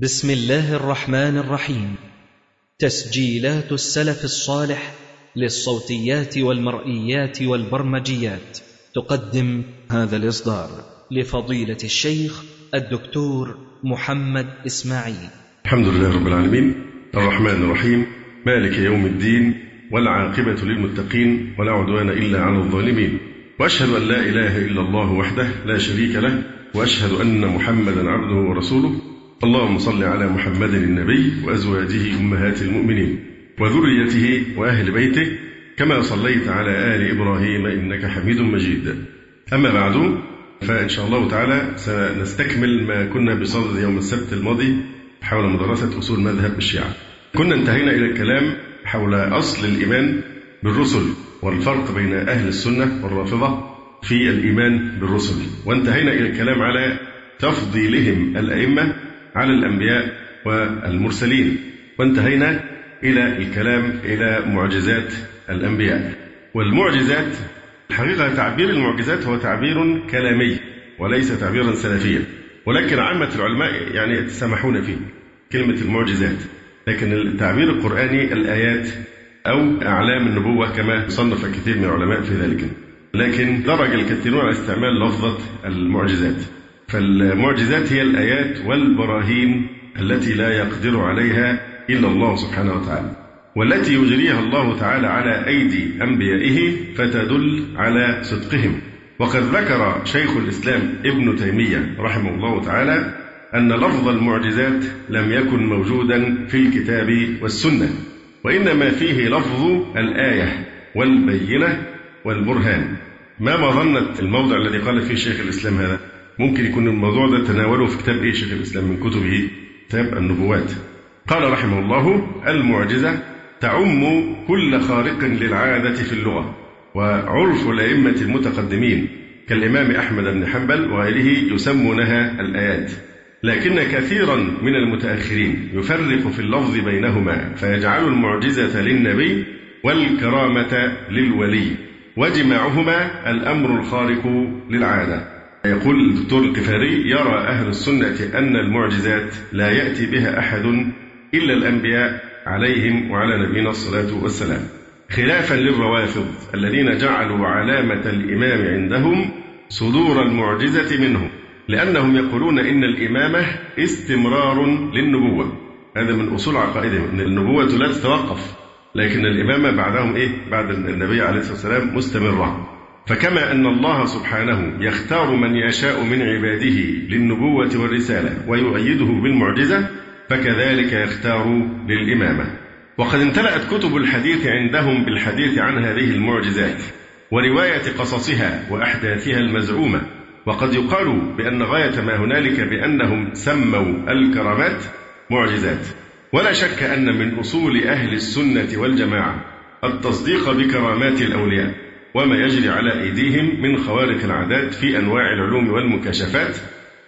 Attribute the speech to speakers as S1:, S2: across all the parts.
S1: بسم الله الرحمن الرحيم. تسجيلات السلف الصالح للصوتيات والمرئيات والبرمجيات. تقدم هذا الإصدار لفضيلة الشيخ الدكتور محمد إسماعيل.
S2: الحمد لله رب العالمين. الرحمن الرحيم. مالك يوم الدين. والعاقبة للمتقين. ولا عدوان إلا على الظالمين. وأشهد أن لا إله إلا الله وحده لا شريك له. وأشهد أن محمدا عبده ورسوله. اللهم صل على محمد النبي وأزواجه أمهات المؤمنين وذريته وأهل بيته كما صليت على آل إبراهيم إنك حميد مجيد. أما بعد فإن شاء الله تعالى سنستكمل ما كنا بصدد يوم السبت الماضي حول مدرسة أصول مذهب الشيعة. كنا انتهينا إلى الكلام حول أصل الإيمان بالرسل والفرق بين أهل السنة والرافضة في الإيمان بالرسل. وانتهينا إلى الكلام على تفضيلهم الأئمة على الأنبياء والمرسلين وانتهينا إلى الكلام إلى معجزات الأنبياء. والمعجزات الحقيقة تعبير المعجزات هو تعبير كلامي وليس تعبيرا سلفيا. ولكن عامة العلماء يعني يتسامحون فيه كلمة المعجزات. لكن التعبير القرآني الآيات أو أعلام النبوة كما صنف كثير من العلماء في ذلك. لكن درج الكثيرون على استعمال لفظة المعجزات. فالمعجزات هي الآيات والبراهين التي لا يقدر عليها إلا الله سبحانه وتعالى والتي يجريها الله تعالى على أيدي أنبيائه فتدل على صدقهم. وقد ذكر شيخ الإسلام ابن تيمية رحمه الله تعالى أن لفظ المعجزات لم يكن موجودا في الكتاب والسنة وإنما فيه لفظ الآية والبينة والبرهان. ما مظنة الموضع الذي قال فيه شيخ الإسلام هذا؟ ممكن يكون الموضوع ده تناوله في كتاب إيه شيخ الإسلام من كتبه؟ كتاب النبوات. قال رحمه الله المعجزة تعم كل خارق للعادة في اللغة وعرف الأئمة المتقدمين كالإمام أحمد بن حنبل وغيره يسمونها الآيات. لكن كثيرا من المتأخرين يفرق في اللفظ بينهما فيجعل المعجزة للنبي والكرامة للولي وجماعهما الأمر الخارق للعادة. يقول الدكتور القفاري يرى أهل السنة أن المعجزات لا يأتي بها أحد إلا الأنبياء عليهم وعلى نبينا الصلاة والسلام. خلافا للروافض الذين جعلوا علامة الإمام عندهم صدور المعجزة منه لأنهم يقولون إن الإمامة استمرار للنبوة. هذا من أصول عقائدهم أن النبوة لا تتوقف لكن الإمامة بعدهم إيه؟ بعد النبي عليه الصلاة والسلام مستمرة. فكما أن الله سبحانه يختار من يشاء من عباده للنبوة والرسالة ويؤيده بالمعجزة فكذلك يختار للإمامة. وقد امتلأت كتب الحديث عندهم بالحديث عن هذه المعجزات ورواية قصصها وأحداثها المزعومة. وقد يقال بأن غاية ما هنالك بأنهم سموا الكرامات معجزات. ولا شك أن من أصول أهل السنة والجماعة التصديق بكرامات الأولياء. وما يجري على أيديهم من خوارق العادات في أنواع العلوم والمكاشفات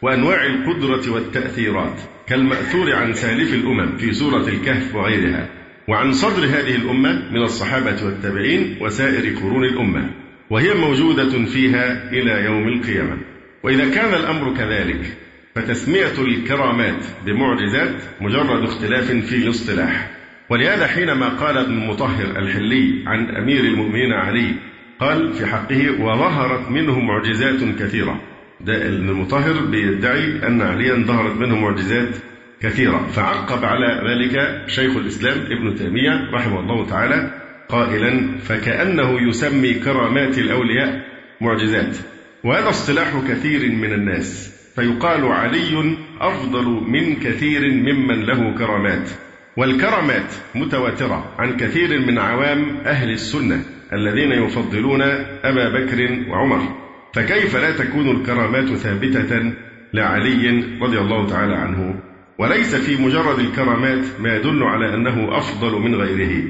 S2: وأنواع القدرة والتأثيرات كالمأثور عن سالف الأمم في سورة الكهف وغيرها وعن صدر هذه الأمة من الصحابة والتابعين وسائر قرون الأمة وهي موجودة فيها إلى يوم القيامة. وإذا كان الأمر كذلك فتسمية الكرامات بمعجزات مجرد اختلاف في الاصطلاح. ولهذا حينما قال ابن المطهر الحلي عن أمير المؤمنين علي قال في حقه وظهرت منه معجزات كثيرة. ده المطهر بيدعي أن عليا ظهرت منه معجزات كثيرة. فعقب على ذلك شيخ الإسلام ابن تيمية رحمه الله تعالى قائلا فكأنه يسمي كرامات الأولياء معجزات. وهذا اصطلاح كثير من الناس. فيقال علي أفضل من كثير ممن له كرامات. والكرامات متواترة عن كثير من عوام أهل السنة الذين يفضلون أبا بكر وعمر. فكيف لا تكون الكرامات ثابتة لعلي رضي الله تعالى عنه؟ وليس في مجرد الكرامات ما يدل على أنه أفضل من غيره.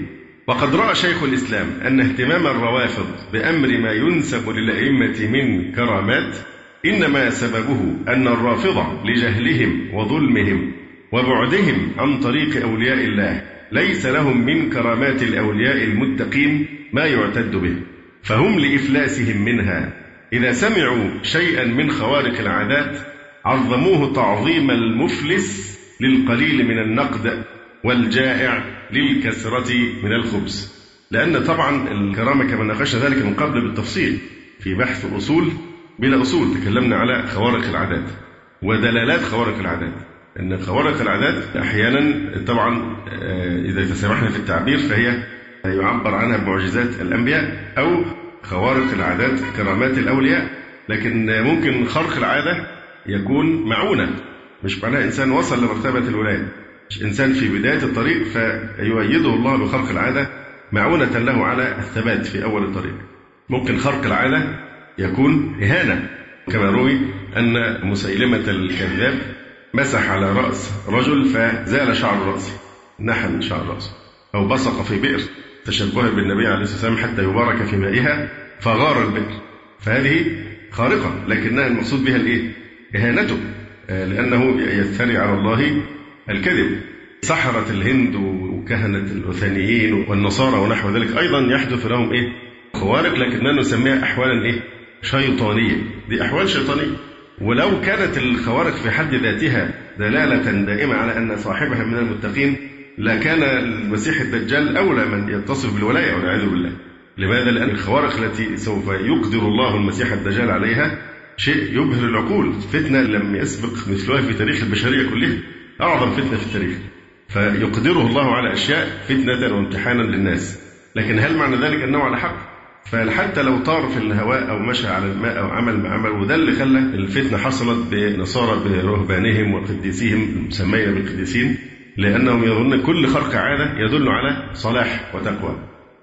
S2: وقد رأى شيخ الإسلام أن اهتمام الروافض بأمر ما ينسب للأئمة من كرامات إنما سببه أن الرافضة لجهلهم وظلمهم. وبعدهم عن طريق أولياء الله. ليس لهم من كرامات الأولياء المتقين ما يعتد به. فهم لإفلاسهم منها. إذا سمعوا شيئا من خوارق العادات عظموه تعظيم المفلس للقليل من النقد والجائع للكثرة من الخبز لأن طبعا الكرامة كما ناقشنا ذلك من قبل بالتفصيل في بحث أصول بلا أصول. تكلمنا على خوارق العادات. ودلالات خوارق العادات. أن خوارق العادات أحيانا طبعا آه، إذا تسامحنا في التعبير فهي يعبر عنها بمعجزات الأنبياء أو خوارق العادات كرامات الأولياء. لكن ممكن خرق العادة يكون معونة. مش معناه إنسان وصل لمرتبة الولاية. إنسان في بداية الطريق فيؤيده الله بخرق العادة معونة له على الثبات في أول الطريق. ممكن خرق العادة يكون إهانة كما روي أن مسيلمة الكذاب مسح على رأس رجل فزال شعر رأسه نحن شعر رأسه أو بصق في بئر تشبها بالنبي عليه الصلاة والسلام حتى يبارك في مائها فغار البئر فهذه خارقة لكنها المقصود بها الإيه؟ إهانته آه، لأنه يثري على الله الكذب سحرة الهند وكهنة الوثنيين والنصارى ونحو ذلك أيضا يحدث لهم إيه؟ خوارق لكننا نسميها أحوالا إيه؟ شيطانية دي أحوال شيطانية ولو كانت الخوارق في حد ذاتها دلالة دائمة على أن صاحبها من المتقين لكان المسيح الدجال أولى من يتصف بالولاية والعياذ بالله لماذا؟ لأن الخوارق التي سوف يقدر الله المسيح الدجال عليها شيء يبهر العقول فتنة لم يسبق مثلها في تاريخ البشرية كلها أعظم فتنة في التاريخ فيقدره الله على أشياء فتنة وامتحانا للناس لكن هل معنى ذلك أنه على حق؟ فحتى لو طار في الهواء أو مشى على الماء أو عمل ما عمل وده اللي خلى الفتنة حصلت بنصارى برهبانهم وقديسيهم المسمية بالقديسين لأنهم يظنون كل خرق عادة يدل على صلاح وتقوى.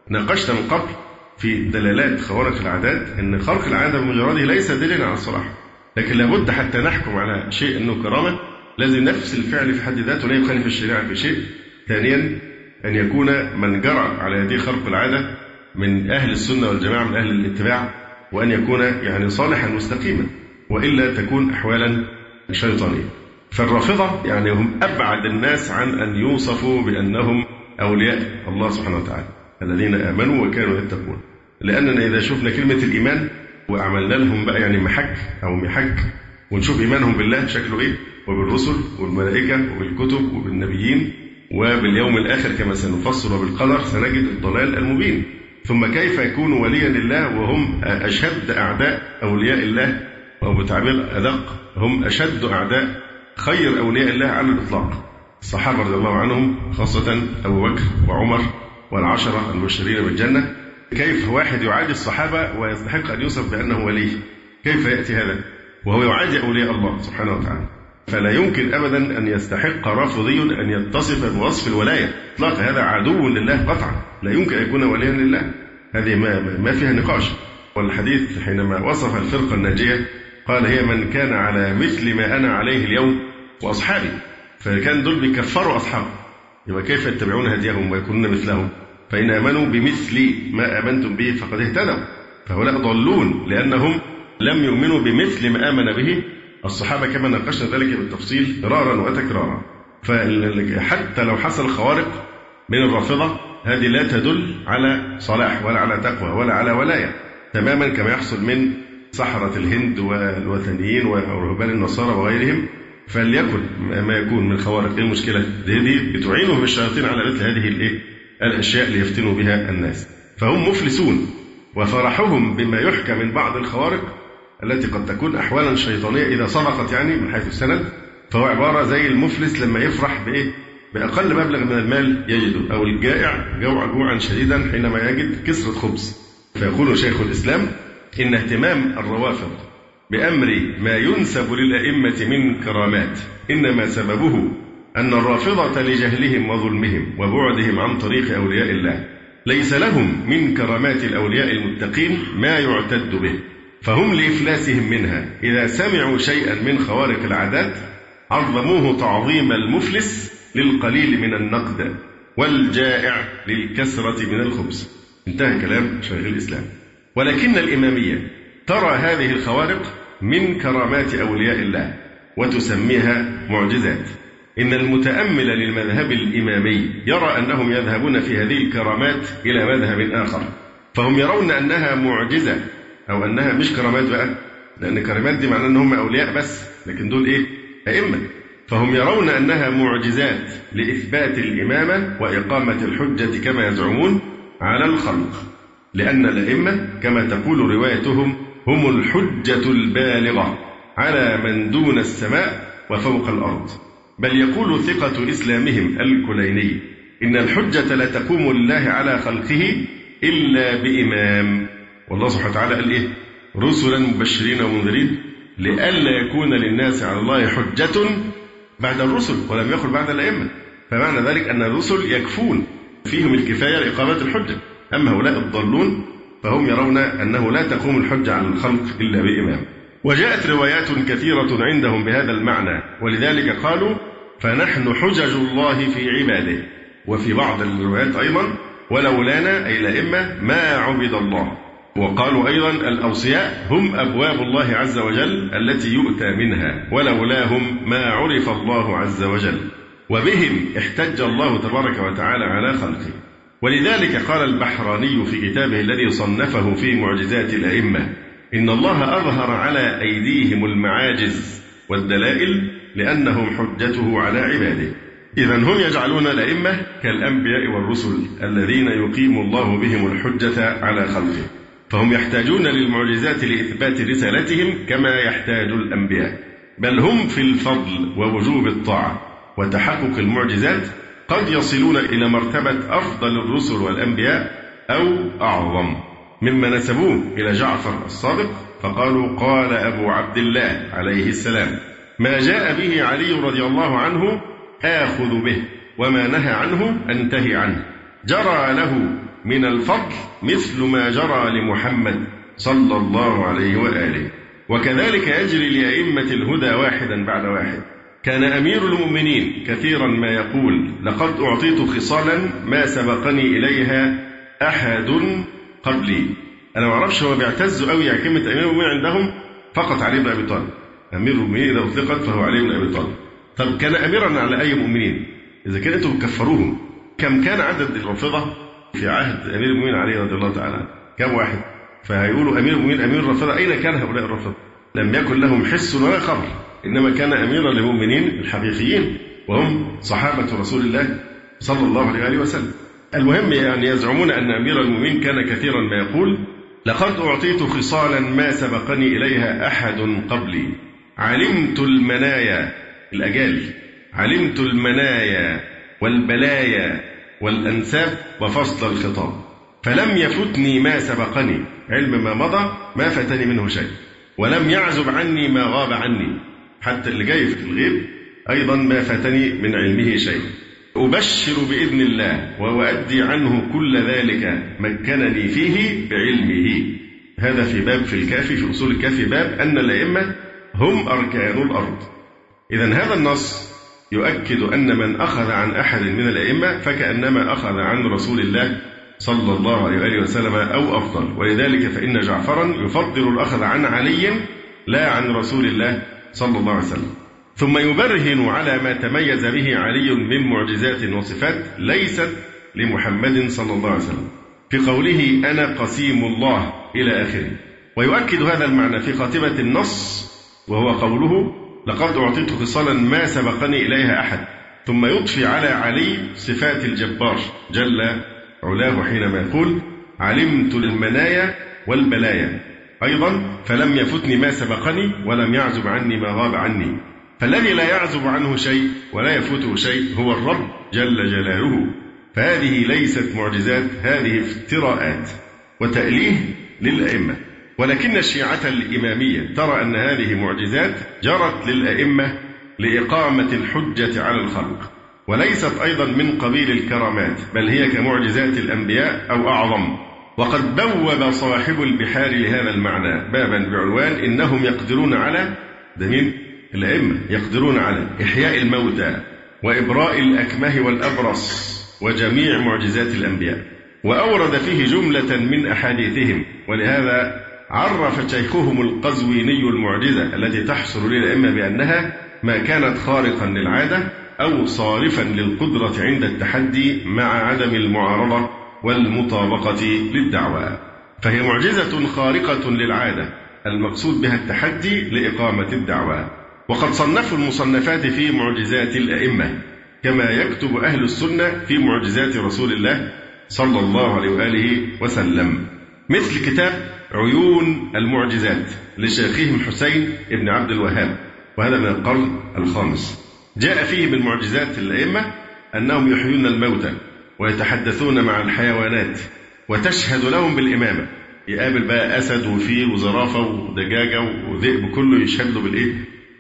S2: ناقشت من قبل في دلالات خوارق العادات أن خرق العادة بمجرده ليس دليلا على الصلاح لكن لابد حتى نحكم على شيء أنه كرامة لازم نفس الفعل في حد ذاته لا يخالف الشريعة في شيء ثانيا أن يكون من جرى على يديه خرق العادة من أهل السنة والجماعة من أهل الاتباع وأن يكون يعني صالحا مستقيما وإلا تكون أحوالا شيطانية. فالرافضة يعني هم أبعد الناس عن أن يوصفوا بأنهم أولياء الله سبحانه وتعالى الذين آمنوا وكانوا يتقون. لأننا إذا شفنا كلمة الإيمان وعملنا لهم بقى يعني محك أو محك ونشوف إيمانهم بالله شكله إيه؟ وبالرسل والملائكة وبالكتب وبالنبيين وباليوم الآخر كما سنفسر وبالقدر سنجد الضلال المبين. ثم كيف يكون وليا لله وهم أشد أعداء أولياء الله؟ أو بتعبير أدق هم أشد أعداء خير أولياء الله على الإطلاق. الصحابة رضي الله عنهم خاصة أبو بكر وعمر والعشرة المبشرين بالجنة كيف واحد يعادي الصحابة ويستحق أن يوصف بأنه ولي؟ كيف يأتي هذا؟ وهو يعادي أولياء الله سبحانه وتعالى. فلا يمكن أبدا أن يستحق رافضي أن يتصف بوصف الولاية. إطلاق هذا عدو لله قطعا. لا يمكن أن يكون وليا لله. هذه ما, ما فيها نقاش. والحديث حينما وصف الفرقة الناجية قال هي من كان على مثل ما أنا عليه اليوم وأصحابي. فكان دول بيكفروا أصحابه. يبقى كيف يتبعون هديهم ويكونون مثلهم؟ فإن آمنوا بمثل ما آمنتم به فقد اهتدوا. فهؤلاء ضلون لأنهم لم يؤمنوا بمثل ما آمن به. الصحابة كما ناقشنا ذلك بالتفصيل مرارا وتكرارا. فحتى لو حصل خوارق من الرافضة هذه لا تدل على صلاح ولا على تقوى ولا على ولاية تماما كما يحصل من سحرة الهند والوثنيين ورهبان النصارى وغيرهم فليكن ما يكون من خوارق إيه المشكلة؟ دي, بتعينهم الشياطين على مثل هذه الإيه؟ الأشياء ليفتنوا بها الناس. فهم مفلسون وفرحهم بما يحكى من بعض الخوارق التي قد تكون أحوالا شيطانية إذا صدقت يعني من حيث السند فهو عبارة زي المفلس لما يفرح بإيه؟ بأقل مبلغ من المال يجده أو الجائع جوع جوعا شديدا حينما يجد كسرة خبز فيقول شيخ الإسلام إن اهتمام الروافض بأمر ما ينسب للأئمة من كرامات إنما سببه أن الرافضة لجهلهم وظلمهم وبعدهم عن طريق أولياء الله. ليس لهم من كرامات الأولياء المتقين ما يعتد به. فهم لإفلاسهم منها. إذا سمعوا شيئا من خوارق العادات عظموه تعظيم المفلس للقليل من النقد والجائع للكسرة من الخبز. انتهى كلام شيخ الإسلام. ولكن الإمامية ترى هذه الخوارق من كرامات أولياء الله وتسميها معجزات. إن المتأمل للمذهب الإمامي يرى أنهم يذهبون في هذه الكرامات إلى مذهب آخر. فهم يرون أنها معجزة أو أنها مش كرامات بقى لأن كرامات دي معناه أن هم أولياء بس لكن دول إيه؟ أئمة. فهم يرون أنها معجزات لإثبات الإمامة وإقامة الحجة كما يزعمون على الخلق لأن الأئمة كما تقول روايتهم هم الحجة البالغة على من دون السماء وفوق الأرض. بل يقول ثقة إسلامهم الكليني إن الحجة لا تقوم لله على خلقه إلا بإمام. والله سبحانه وتعالى قال إيه؟ رسلا مبشرين ومنذرين لئلا يكون للناس على الله حجة بعد الرسل ولم يقل بعد الأئمة. فمعنى ذلك أن الرسل يكفون فيهم الكفاية لإقامة الحجة. أما هؤلاء الضالون فهم يرون أنه لا تقوم الحجة على الخلق إلا بإمام. وجاءت روايات كثيرة عندهم بهذا المعنى. ولذلك قالوا فنحن حجج الله في عباده. وفي بعض الروايات أيضا ولولانا أي الأئمة ما عبد الله. وقالوا أيضا الأوصياء هم أبواب الله عز وجل التي يؤتى منها ولولاهم ما عرف الله عز وجل. وبهم احتج الله تبارك وتعالى على خلقه. ولذلك قال البحراني في كتابه الذي صنفه في معجزات الأئمة إن الله أظهر على أيديهم المعاجز والدلائل لأنهم حجته على عباده. إذا هم يجعلون الأئمة كالأنبياء والرسل الذين يقيم الله بهم الحجة على خلقه. فهم يحتاجون للمعجزات لإثبات رسالتهم كما يحتاج الأنبياء بل هم في الفضل ووجوب الطاعة وتحقق المعجزات قد يصلون إلى مرتبة أفضل الرسل والأنبياء أو أعظم. مما نسبوه إلى جعفر الصادق فقالوا قال أبو عبد الله عليه السلام ما جاء به علي رضي الله عنه آخذ به وما نهى عنه أنتهي عنه. جرى له من الفضل مثل ما جرى لمحمد صلى الله عليه وآله. وكذلك يجري لأئمة الهدى واحدا بعد واحد. كان أمير المؤمنين كثيرا ما يقول لقد أعطيت خصالا ما سبقني إليها أحد قبلي. أنا ما أعرفش هو بيعتز قوي يعني كلمة أمير المؤمنين عندهم فقط علي بن أبي طالب. أمير المؤمنين إذا أطلقت فهو علي بن أبي طالب. طب كان أميرا على أي مؤمنين؟ إذا كان أنتم بتكفروهم كم كان عدد الرافضة في عهد أمير المؤمنين علي رضي الله تعالى عنه. كم واحد؟ فهيقولوا أمير المؤمنين أمير الرافضة أين كان هؤلاء الرافضة لم يكن لهم حس ولا خبر. إنما كان أميرا للمؤمنين الحقيقيين وهم صحابة رسول الله صلى الله عليه وآله وسلم. المهم يعني يزعمون أن أمير المؤمنين كان كثيرا ما يقول لقد أعطيت خصالا ما سبقني إليها أحد قبلي. علمت المنايا الأجال. علمت المنايا والبلايا والأنساب وفصل الخطاب. فلم يفتني ما سبقني علم ما مضى ما فاتني منه شيء. ولم يعزب عني ما غاب عني حتى اللي جاي في الغيب أيضا ما فاتني من علمه شيء. أبشر بإذن الله وأؤدي عنه كل ذلك مكنني فيه بعلمه. هذا في باب في الكافي في أصول الكافي باب أن الأئمة هم أركان الأرض. إذا هذا النص يؤكد أن من أخذ عن أحد من الأئمة فكأنما أخذ عن رسول الله صلى الله عليه وآله وسلم أو أفضل. ولذلك فإن جعفرا يفضل الأخذ عن علي لا عن رسول الله صلى الله عليه وسلم. ثم يبرهن على ما تميز به علي من معجزات وصفات ليست لمحمد صلى الله عليه وسلم. في قوله أنا قسيم الله إلى آخره. ويؤكد هذا المعنى في خاتمة النص وهو قوله لقد أعطيت خصالا ما سبقني إليها أحد ثم يضفي على علي صفات الجبار. جل علاه حينما يقول علمت المنايا والبلايا. أيضا فلم يفتني ما سبقني ولم يعزب عني ما غاب عني. فالذي لا يعزب عنه شيء ولا يفوته شيء هو الرب جل جلاله. فهذه ليست معجزات هذه افتراءات. وتأليه للأئمة. ولكن الشيعة الإمامية ترى أن هذه معجزات جرت للأئمة لإقامة الحجة على الخلق وليست أيضا من قبيل الكرامات بل هي كمعجزات الأنبياء أو أعظم وقد بوب صاحب البحار لهذا المعنى بابا بعنوان إنهم يقدرون على ده؟ الأئمة يقدرون على إحياء الموتى وإبراء الأكمه والأبرص وجميع معجزات الأنبياء وأورد فيه جملة من أحاديثهم ولهذا عرف شيخهم القزويني المعجزة التي تحصل للأئمة بأنها ما كانت خارقا للعادة أو صارفا للقدرة عند التحدي مع عدم المعارضة والمطابقة للدعوة. فهي معجزة خارقة للعادة المقصود بها التحدي لإقامة الدعوة. وقد صنفوا المصنفات في معجزات الأئمة كما يكتب أهل السنة في معجزات رسول الله صلى الله عليه وآله وسلم. مثل كتاب عيون المعجزات لشيخهم حسين بن عبد الوهاب وهذا من القرن الخامس. جاء فيه من معجزات الأئمة أنهم يحيون الموتى ويتحدثون مع الحيوانات وتشهد لهم بالإمامة. يقابل بقى أسد وفيل وزرافة ودجاجة وذئب كله يشهد له بالإيه؟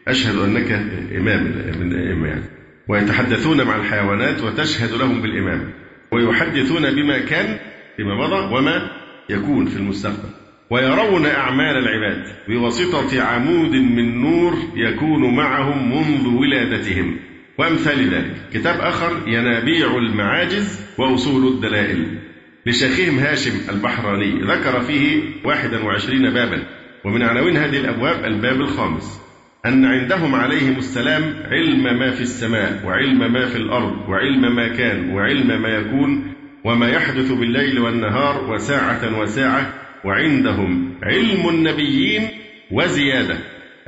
S2: أشهد أنك إمام من الأئمة يعني. ويتحدثون مع الحيوانات وتشهد لهم بالإمامة. ويحدثون بما كان فيما مضى وما يكون في المستقبل. ويرون أعمال العباد بواسطة عمود من نور يكون معهم منذ ولادتهم. وأمثال ذلك. كتاب آخر ينابيع المعاجز وأصول الدلائل. لشيخهم هاشم البحراني ذكر فيه 21 بابا. ومن عناوين هذه الأبواب الباب الخامس. أن عندهم عليهم السلام علم ما في السماء وعلم ما في الأرض وعلم ما كان وعلم ما يكون وما يحدث بالليل والنهار وساعة وساعة وعندهم علم النبيين وزيادة.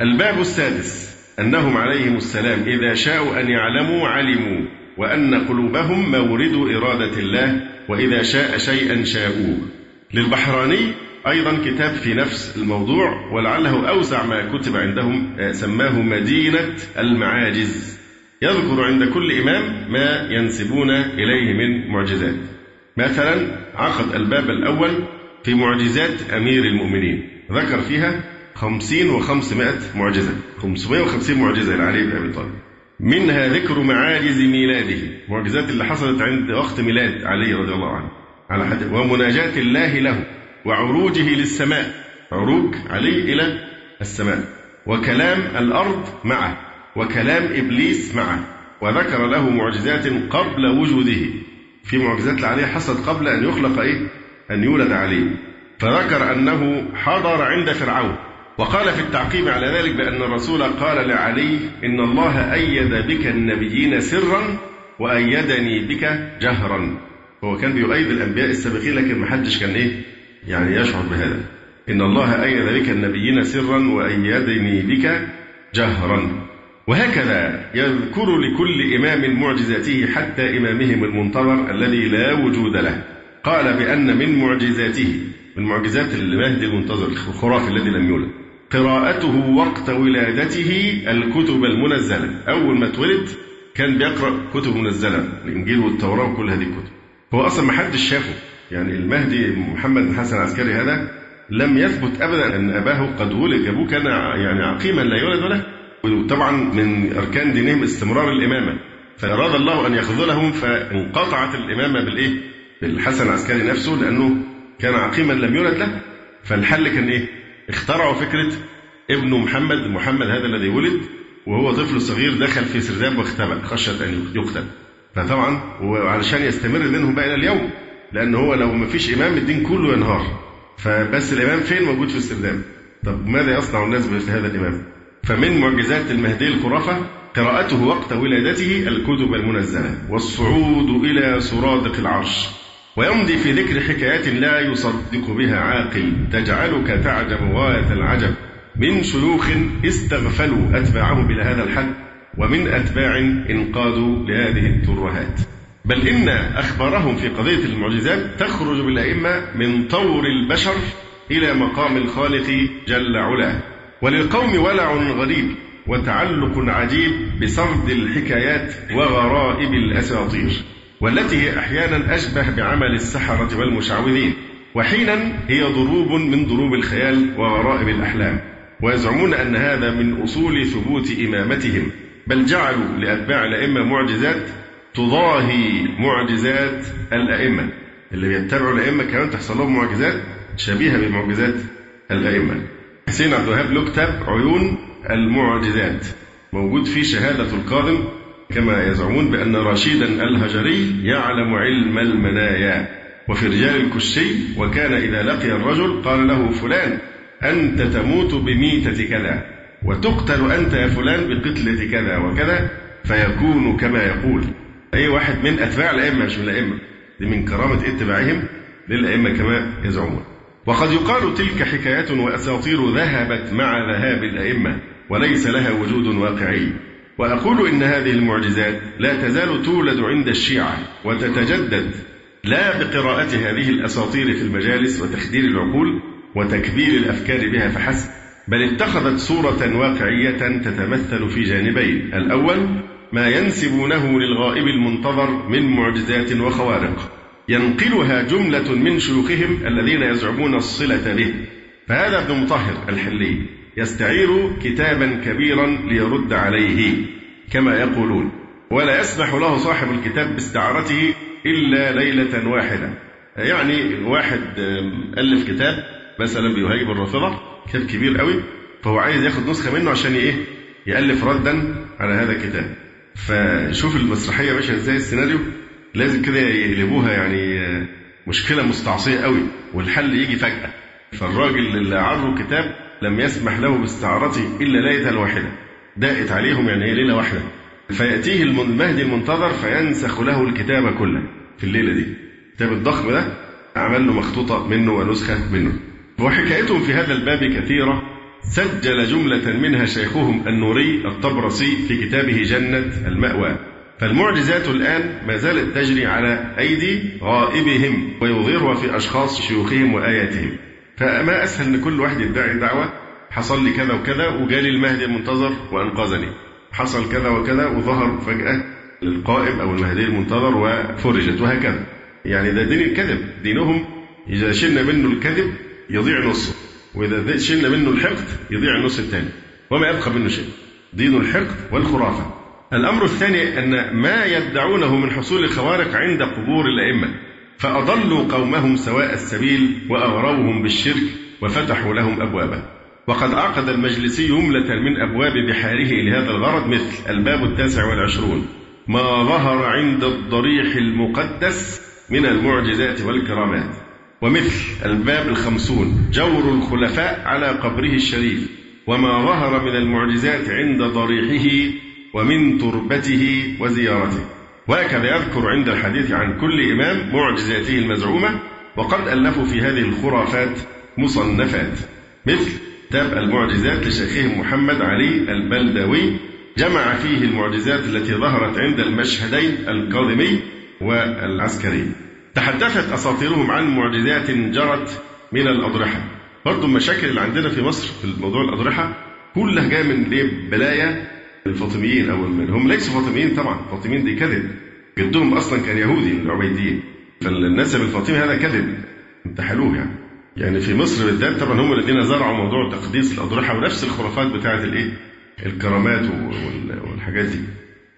S2: الباب السادس أنهم عليهم السلام إذا شاءوا أن يعلموا علموا وأن قلوبهم مورد إرادة الله وإذا شاء شيئا شاءوه. للبحراني أيضا كتاب في نفس الموضوع ولعله أوسع ما كتب عندهم آه، سماه مدينة المعاجز. يذكر عند كل إمام ما ينسبون إليه من معجزات. مثلا عقد الباب الأول في معجزات أمير المؤمنين. ذكر فيها خمسين وخمسمائة معجزة. خمسمائة وخمسين معجزة لعلي بن أبي طالب. منها ذكر معاجز ميلاده. معجزات اللي حصلت عند وقت ميلاد علي رضي الله عنه. على حد ومناجاة الله له وعروجه للسماء. عروج علي إلى السماء. وكلام الأرض معه وكلام إبليس معه. وذكر له معجزات قبل وجوده. في معجزات لعلي حصلت قبل أن يخلق إيه؟ أن يولد علي. فذكر أنه حضر عند فرعون. وقال في التعقيب على ذلك بأن الرسول قال لعلي إن الله أيد بك النبيين سرا وأيدني بك جهرا. هو كان بيؤيد الأنبياء السابقين لكن ما حدش كان إيه؟ يعني يشعر بهذا. إن الله أيد بك النبيين سرا وأيدني بك جهرا. وهكذا يذكر لكل إمام معجزاته حتى إمامهم المنتظر الذي لا وجود له. قال بأن من معجزاته من معجزات المهدي المنتظر الخرافي الذي لم يولد قراءته وقت ولادته الكتب المنزلة. أول ما اتولد كان بيقرأ كتب منزلة الإنجيل والتوراة وكل هذه الكتب. هو أصلا ما حدش شافه. يعني المهدي محمد بن حسن العسكري هذا لم يثبت أبدا أن أباه قد ولد. أبوه كان يعني عقيما لا يولد له وطبعا من أركان دينهم استمرار الإمامة. فأراد الله أن يخذلهم فانقطعت الإمامة بالإيه؟ بالحسن العسكري نفسه لأنه كان عقيما لم يولد له. فالحل كان إيه؟ اخترعوا فكرة ابنه محمد محمد هذا الذي ولد وهو طفل صغير دخل في سرداب واختبأ خشية أن يقتل. فطبعا وعلشان يستمر دينهم بقى إلى اليوم لأن هو لو ما فيش إمام الدين كله ينهار. فبس الإمام فين؟ موجود في السرداب. طب ماذا يصنع الناس بهذا الإمام؟ فمن معجزات المهدي الخرافة قراءته وقت ولادته الكتب المنزلة والصعود إلى سرادق العرش. ويمضي في ذكر حكايات لا يصدق بها عاقل تجعلك تعجب غاية العجب. من شيوخ استغفلوا أتباعهم إلى هذا الحد ومن أتباع انقادوا لهذه الترهات. بل إن أخبارهم في قضية المعجزات تخرج بالأئمة من طور البشر إلى مقام الخالق جل علاه وللقوم ولع غريب وتعلق عجيب بسرد الحكايات وغرائب الأساطير. والتي هي أحيانا أشبه بعمل السحرة والمشعوذين وحينا هي ضروب من ضروب الخيال وغرائب الأحلام ويزعمون أن هذا من أصول ثبوت إمامتهم بل جعلوا لأتباع الأئمة معجزات تضاهي معجزات الأئمة. اللي بيتبعوا الأئمة كمان تحصل لهم معجزات شبيهة بمعجزات الأئمة. حسين عبد الوهاب له كتاب عيون المعجزات موجود فيه شهادة القادم كما يزعمون بأن رشيدا الهجري يعلم علم المنايا. وفي رجال الكشي وكان إذا لقي الرجل قال له فلان أنت تموت بميتة كذا وتقتل أنت يا فلان بقتلة كذا وكذا فيكون كما يقول. أي واحد من أتباع الأئمة مش من الأئمة دي من كرامة اتباعهم للأئمة كما يزعمون. وقد يقال تلك حكايات وأساطير ذهبت مع ذهاب الأئمة وليس لها وجود واقعي. وأقول إن هذه المعجزات لا تزال تولد عند الشيعة وتتجدد لا بقراءة هذه الأساطير في المجالس وتخدير العقول وتكبير الأفكار بها فحسب بل اتخذت صورة واقعية تتمثل في جانبين الأول ما ينسبونه للغائب المنتظر من معجزات وخوارق ينقلها جملة من شيوخهم الذين يزعمون الصلة به فهذا ابن مطهر الحلي. يستعير كتابا كبيرا ليرد عليه كما يقولون. ولا يسمح له صاحب الكتاب باستعارته إلا ليلة واحدة. يعني واحد ألف كتاب مثلا بيهاجم الرافضة كتاب كبير قوي فهو عايز ياخد نسخة منه عشان إيه؟ يألف ردا على هذا الكتاب. فشوف المسرحية ماشية إزاي السيناريو لازم كده يقلبوها يعني مشكلة مستعصية قوي والحل يجي فجأة. فالراجل اللي عرضه كتاب لم يسمح له باستعارته إلا ليلة واحدة. دقت عليهم يعني هي ليلة واحدة؟ فيأتيه المهدي المنتظر فينسخ له الكتاب كله في الليلة دي. الكتاب الضخم ده عمل له مخطوطة منه ونسخة منه. وحكايتهم في هذا الباب كثيرة. سجل جملة منها شيخهم النوري الطبرسي في كتابه جنة المأوى. فالمعجزات الآن ما زالت تجري على أيدي غائبهم ويظهرها في أشخاص شيوخهم وآياتهم. فما أسهل أن كل واحد يدعي دعوة حصل لي كذا وكذا وجالي المهدي المنتظر وأنقذني. حصل كذا وكذا وظهر فجأة القائم أو المهدي المنتظر وفرجت وهكذا. يعني ده دين الكذب دينهم إذا شلنا منه الكذب يضيع نصه وإذا شلنا منه الحقد يضيع النص الثاني. وما يبقى منه شيء. دين الحقد والخرافة. الأمر الثاني أن ما يدعونه من حصول الخوارق عند قبور الأئمة. فأضلوا قومهم سواء السبيل وأغروهم بالشرك وفتحوا لهم أبوابا. وقد عقد المجلسي جملة من أبواب بحاره لهذا الغرض مثل الباب التاسع والعشرون. ما ظهر عند الضريح المقدس من المعجزات والكرامات. ومثل الباب الخمسون جور الخلفاء على قبره الشريف. وما ظهر من المعجزات عند ضريحه ومن تربته وزيارته. وهكذا يذكر عند الحديث عن كل إمام معجزاته المزعومة وقد ألفوا في هذه الخرافات مصنفات مثل كتاب المعجزات لشيخهم محمد علي البلدوي جمع فيه المعجزات التي ظهرت عند المشهدين الكاظمي والعسكري. تحدثت أساطيرهم عن معجزات جرت من الأضرحة. برضه المشاكل اللي عندنا في مصر في موضوع الأضرحة كلها جاية من بلايا الفاطميين أو هم ليسوا فاطميين طبعا. الفاطميين دي كذب. جدهم أصلا كان يهودي العبيديين. فالنسب الفاطمي هذا كذب. انتحلوه يعني. يعني في مصر بالذات طبعا هم الذين زرعوا موضوع تقديس الأضرحة ونفس الخرافات بتاعة الإيه؟ الكرامات والحاجات دي.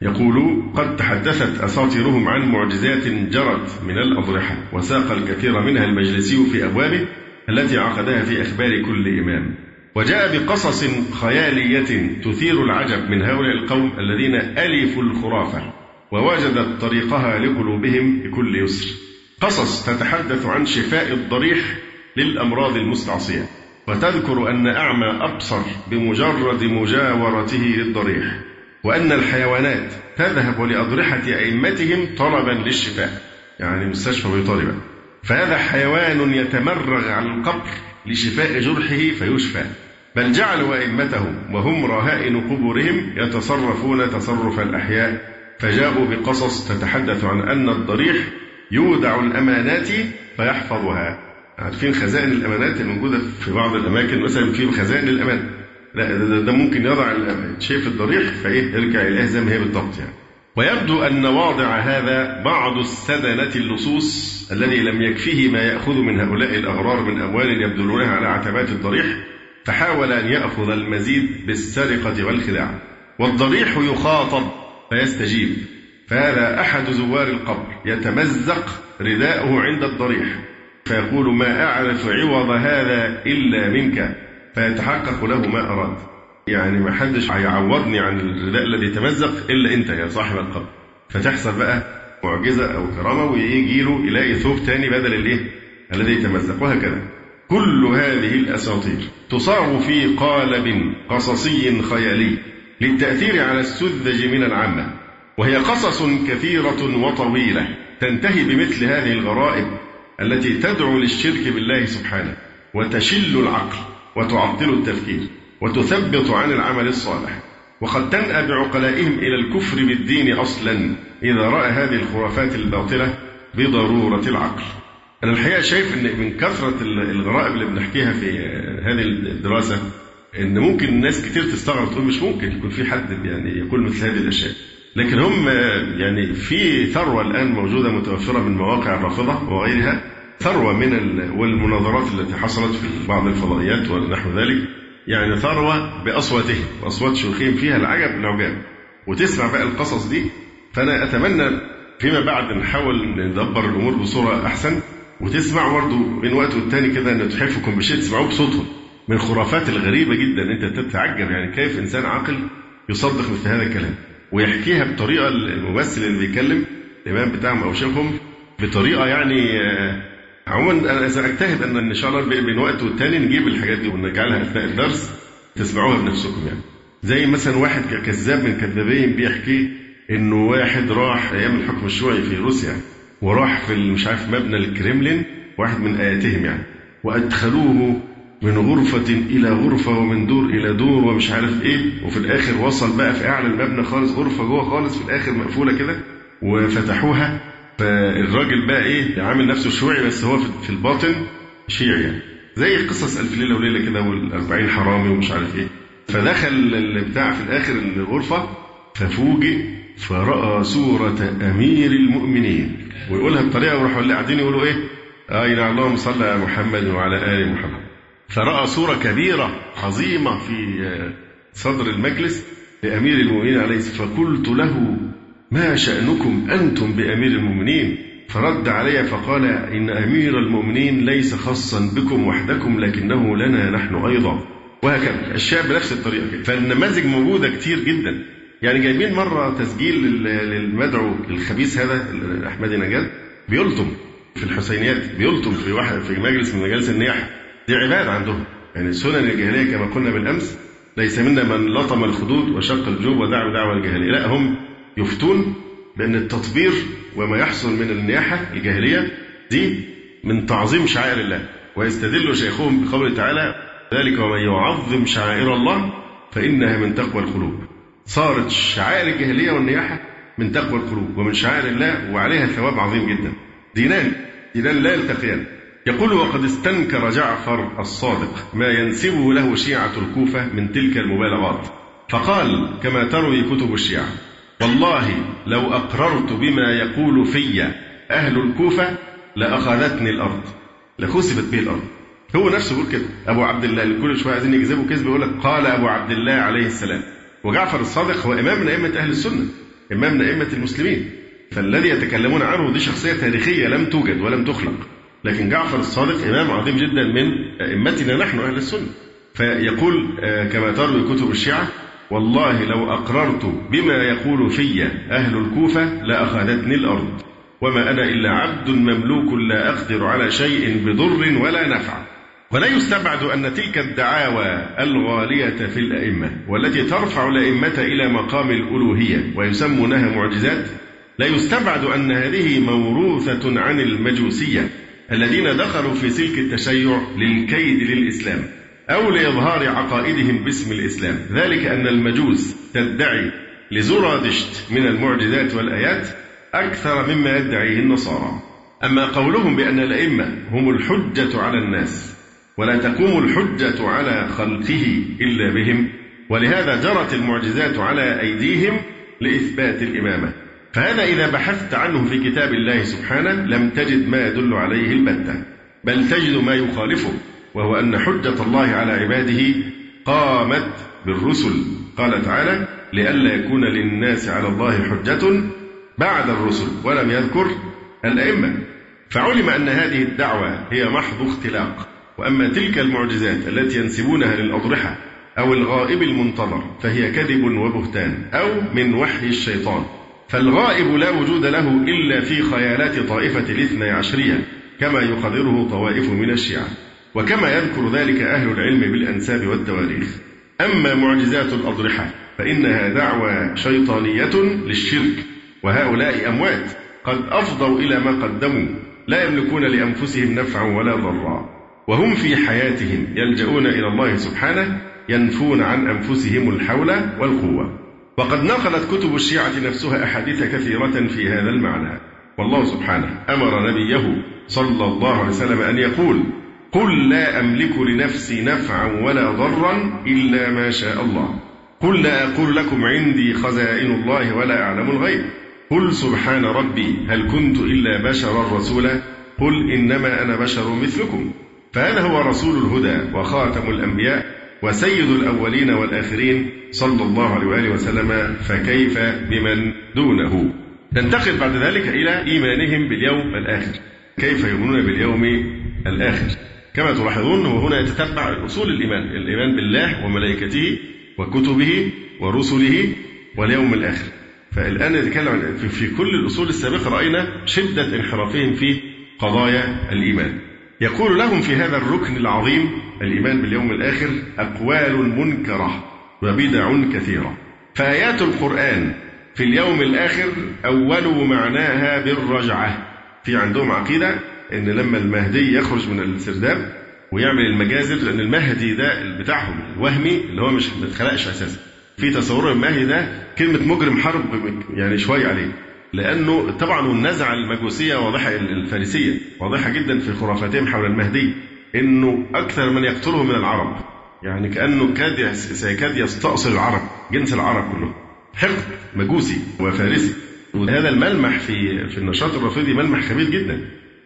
S2: يقول قد تحدثت أساطيرهم عن معجزات جرت من الأضرحة. وساق الكثير منها المجلسي في أبوابه التي عقدها في أخبار كل إمام. وجاء بقصص خيالية تثير العجب من هؤلاء القوم الذين ألفوا الخرافة ووجدت طريقها لقلوبهم بكل يسر. قصص تتحدث عن شفاء الضريح للأمراض المستعصية وتذكر أن أعمى أبصر بمجرد مجاورته للضريح وأن الحيوانات تذهب لأضرحة أئمتهم طلبا للشفاء يعني مستشفى بيطري فهذا حيوان يتمرغ على القبر لشفاء جرحه فيشفى. بل جعلوا أئمتهم وهم رهائن قبورهم يتصرفون تصرف الأحياء فجاءوا بقصص تتحدث عن أن الضريح يودع الأمانات فيحفظها. عارفين خزائن الأمانات الموجودة في بعض الأماكن مثلا في خزائن الأمان. لا ده, ده ممكن يضع شيء في الضريح فإيه يرجع إليها زي ما هي بالضبط يعني. ويبدو أن واضع هذا بعض السدنة اللصوص الذي لم يكفه ما يأخذ من هؤلاء الأغرار من أموال يبذلونها على عتبات الضريح فحاول أن يأخذ المزيد بالسرقة والخداع والضريح يخاطب فيستجيب. فهذا أحد زوار القبر يتمزق رداءه عند الضريح. فيقول ما أعرف عوض هذا إلا منك. فيتحقق له ما أراد. يعني ما حدش هيعوضني عن الرداء الذي تمزق إلا أنت يا صاحب القبر. فتحصل بقى معجزة أو كرامة ويجي له يلاقي ثوب تاني بدل الإيه؟ الذي تمزق وهكذا. كل هذه الأساطير تصاغ في قالب قصصي خيالي للتأثير على السذج من العامة وهي قصص كثيرة وطويلة تنتهي بمثل هذه الغرائب التي تدعو للشرك بالله سبحانه وتشل العقل وتعطل التفكير وتثبط عن العمل الصالح. وقد تنأى بعقلائهم إلى الكفر بالدين أصلا إذا رأى هذه الخرافات الباطلة بضرورة العقل. أنا الحقيقة شايف أن من كثرة الغرائب اللي بنحكيها في هذه الدراسة إن ممكن ناس كتير تستغرب تقول مش ممكن يكون في حد يعني يقول مثل هذه الأشياء. لكن هم يعني في ثروة الآن موجودة متوفرة من مواقع الرافضه وغيرها ثروة من والمناظرات التي حصلت في بعض الفضائيات ونحو ذلك يعني ثروة بأصواتهم واصوات شيوخهم فيها العجب العجاب. وتسمع بقى القصص دي فأنا أتمنى فيما بعد نحاول ندبر الأمور بصورة أحسن. وتسمع برضه من وقت والتاني كده ان تحفكم بشيء تسمعوه بصوتهم من الخرافات الغريبة جدا أنت تتعجب يعني كيف إنسان عاقل يصدق مثل هذا الكلام. ويحكيها بطريقة الممثل اللي بيتكلم الإمام بتاعهم أو شيخهم بطريقة يعني آه، عموما أنا سأجتهد أن إن شاء الله بين وقت والتاني نجيب الحاجات دي ونجعلها أثناء الدرس تسمعوها بنفسكم يعني. زي مثلا واحد كذاب من كذابين بيحكي إنه واحد راح أيام الحكم الشيوعي في روسيا. وراح في مش عارف مبنى الكريملين واحد من آياتهم يعني. وأدخلوه من غرفة إلى غرفة ومن دور إلى دور ومش عارف إيه. وفي الآخر وصل بقى في أعلى المبنى خالص غرفة جوه خالص في الآخر مقفولة كده وفتحوها. فالراجل بقى إيه عامل نفسه شيوعي بس هو في الباطن شيعي يعني. زي قصص ألف ليلة وليلة كده والأربعين حرامي ومش عارف إيه. فدخل البتاع في الآخر الغرفة ففوجئ فرأى صورة أمير المؤمنين. ويقولها بطريقة وراحوا اللي قاعدين يقولوا إيه؟ أي نعم اللهم صل على محمد وعلى آل محمد. فرأى صورة كبيرة عظيمة في آه، صدر المجلس لأمير المؤمنين عليه الصلاة فقلت له ما شأنكم أنتم بأمير المؤمنين؟ فرد علي فقال إن أمير المؤمنين ليس خاصا بكم وحدكم لكنه لنا نحن أيضا. وهكذا. الشاب بنفس الطريقة فالنماذج موجودة كتير جدا. يعني جايبين مرة تسجيل للمدعو الخبيث هذا أحمد نجاد بيلطم في الحسينيات بيلطم في واحد في مجلس من مجالس النياحة. دي عبادة عندهم. يعني سنن الجاهلية كما قلنا بالأمس ليس منا من لطم الخدود وشق الجوب ودعا بدعوى الجاهلية. لا هم يفتون بأن التطبير وما يحصل من النياحة الجاهلية دي من تعظيم شعائر الله. ويستدل شيخهم بقوله تعالى ذلك ومن يعظم شعائر الله فإنها من تقوى القلوب. صارت شعائر الجاهلية والنياحة من تقوى القلوب ومن شعائر الله وعليها ثواب عظيم جدا. دينان دينان لا يلتقيان. يقول وقد استنكر جعفر الصادق ما ينسبه له شيعة الكوفة من تلك المبالغات. فقال كما تروي كتب الشيعة والله لو أقررت بما يقول في أهل الكوفة لأخذتني الأرض لخسفت به الأرض. هو نفسه بيقول كده. أبو عبد الله اللي كل شوية عايزين يكذبوا كذب يقول لك قال أبو عبد الله عليه السلام وجعفر الصادق هو إمام من أئمة أهل السنة إمام من أئمة المسلمين فالذي يتكلمون عنه دي شخصية تاريخية لم توجد ولم تخلق لكن جعفر الصادق إمام عظيم جدا من أئمتنا نحن أهل السنة. فيقول آه، كما تروي كتب الشيعة والله لو أقررت بما يقول في أهل الكوفة لأخذتني الأرض وما أنا إلا عبد مملوك لا أقدر على شيء بضر ولا نفع. ولا يستبعد أن تلك الدعاوى الغالية في الأئمة والتي ترفع الأئمة إلى مقام الألوهية ويسمونها معجزات. لا يستبعد أن هذه موروثة عن المجوسية الذين دخلوا في سلك التشيع للكيد للإسلام أو لإظهار عقائدهم باسم الإسلام. ذلك أن المجوس تدعي لزرادشت من المعجزات والآيات أكثر مما يدعيه النصارى. أما قولهم بأن الأئمة هم الحجة على الناس ولا تقوم الحجة على خلقه إلا بهم ولهذا جرت المعجزات على أيديهم لإثبات الإمامة. فهذا إذا بحثت عنه في كتاب الله سبحانه لم تجد ما يدل عليه البتة بل تجد ما يخالفه وهو أن حجة الله على عباده قامت بالرسل. قال تعالى لئلا يكون للناس على الله حجة بعد الرسل ولم يذكر الأئمة. فعلم أن هذه الدعوة هي محض اختلاق. وأما تلك المعجزات التي ينسبونها للأضرحة أو الغائب المنتظر فهي كذب وبهتان أو من وحي الشيطان. فالغائب لا وجود له إلا في خيالات طائفة الاثنى عشرية كما يقرره طوائف من الشيعة وكما يذكر ذلك أهل العلم بالأنساب والتواريخ أما معجزات الأضرحة فإنها دعوى شيطانية للشرك وهؤلاء أموات قد أفضوا إلى ما قدموا لا يملكون لأنفسهم نفعا ولا ضرا. وهم في حياتهم يلجؤون إلى الله سبحانه ينفون عن أنفسهم الحول والقوة. وقد نقلت كتب الشيعة نفسها أحاديث كثيرة في هذا المعنى. والله سبحانه أمر نبيه صلى الله عليه وسلم أن يقول قل لا أملك لنفسي نفعا ولا ضرا إلا ما شاء الله. قل لا أقول لكم عندي خزائن الله ولا أعلم الغيب. قل سبحان ربي هل كنت إلا بشرا رسولا؟ قل إنما أنا بشر مثلكم. فهذا هو رسول الهدى وخاتم الأنبياء وسيد الأولين والآخرين صلى الله عليه وآله وسلم فكيف بمن دونه؟ ننتقل بعد ذلك إلى إيمانهم باليوم الآخر. كيف يؤمنون باليوم الآخر؟ كما تلاحظون هو هنا يتتبع أصول الإيمان الإيمان بالله وملائكته وكتبه ورسله واليوم الآخر. فالآن نتكلم في كل الأصول السابقة رأينا شدة انحرافهم في قضايا الإيمان. يقول لهم في هذا الركن العظيم الإيمان باليوم الآخر أقوال منكرة وبدع كثيرة. فآيات القرآن في اليوم الآخر أول معناها بالرجعة. في عندهم عقيدة إن لما المهدي يخرج من السرداب ويعمل المجازر لأن المهدي ده بتاعهم الوهمي اللي هو مش ما اتخلقش أساسا. في تصور المهدي ده كلمة مجرم حرب يعني شوية عليه. لأنه طبعا النزعة المجوسية واضحة الفارسية واضحة جدا في خرافاتهم حول المهدي إنه أكثر من يقتله من العرب. يعني كأنه كاد سيكاد يستأصل العرب جنس العرب كله. حقد مجوسي وفارسي. وهذا الملمح في في النشاط الرافضي ملمح خبيث جدا.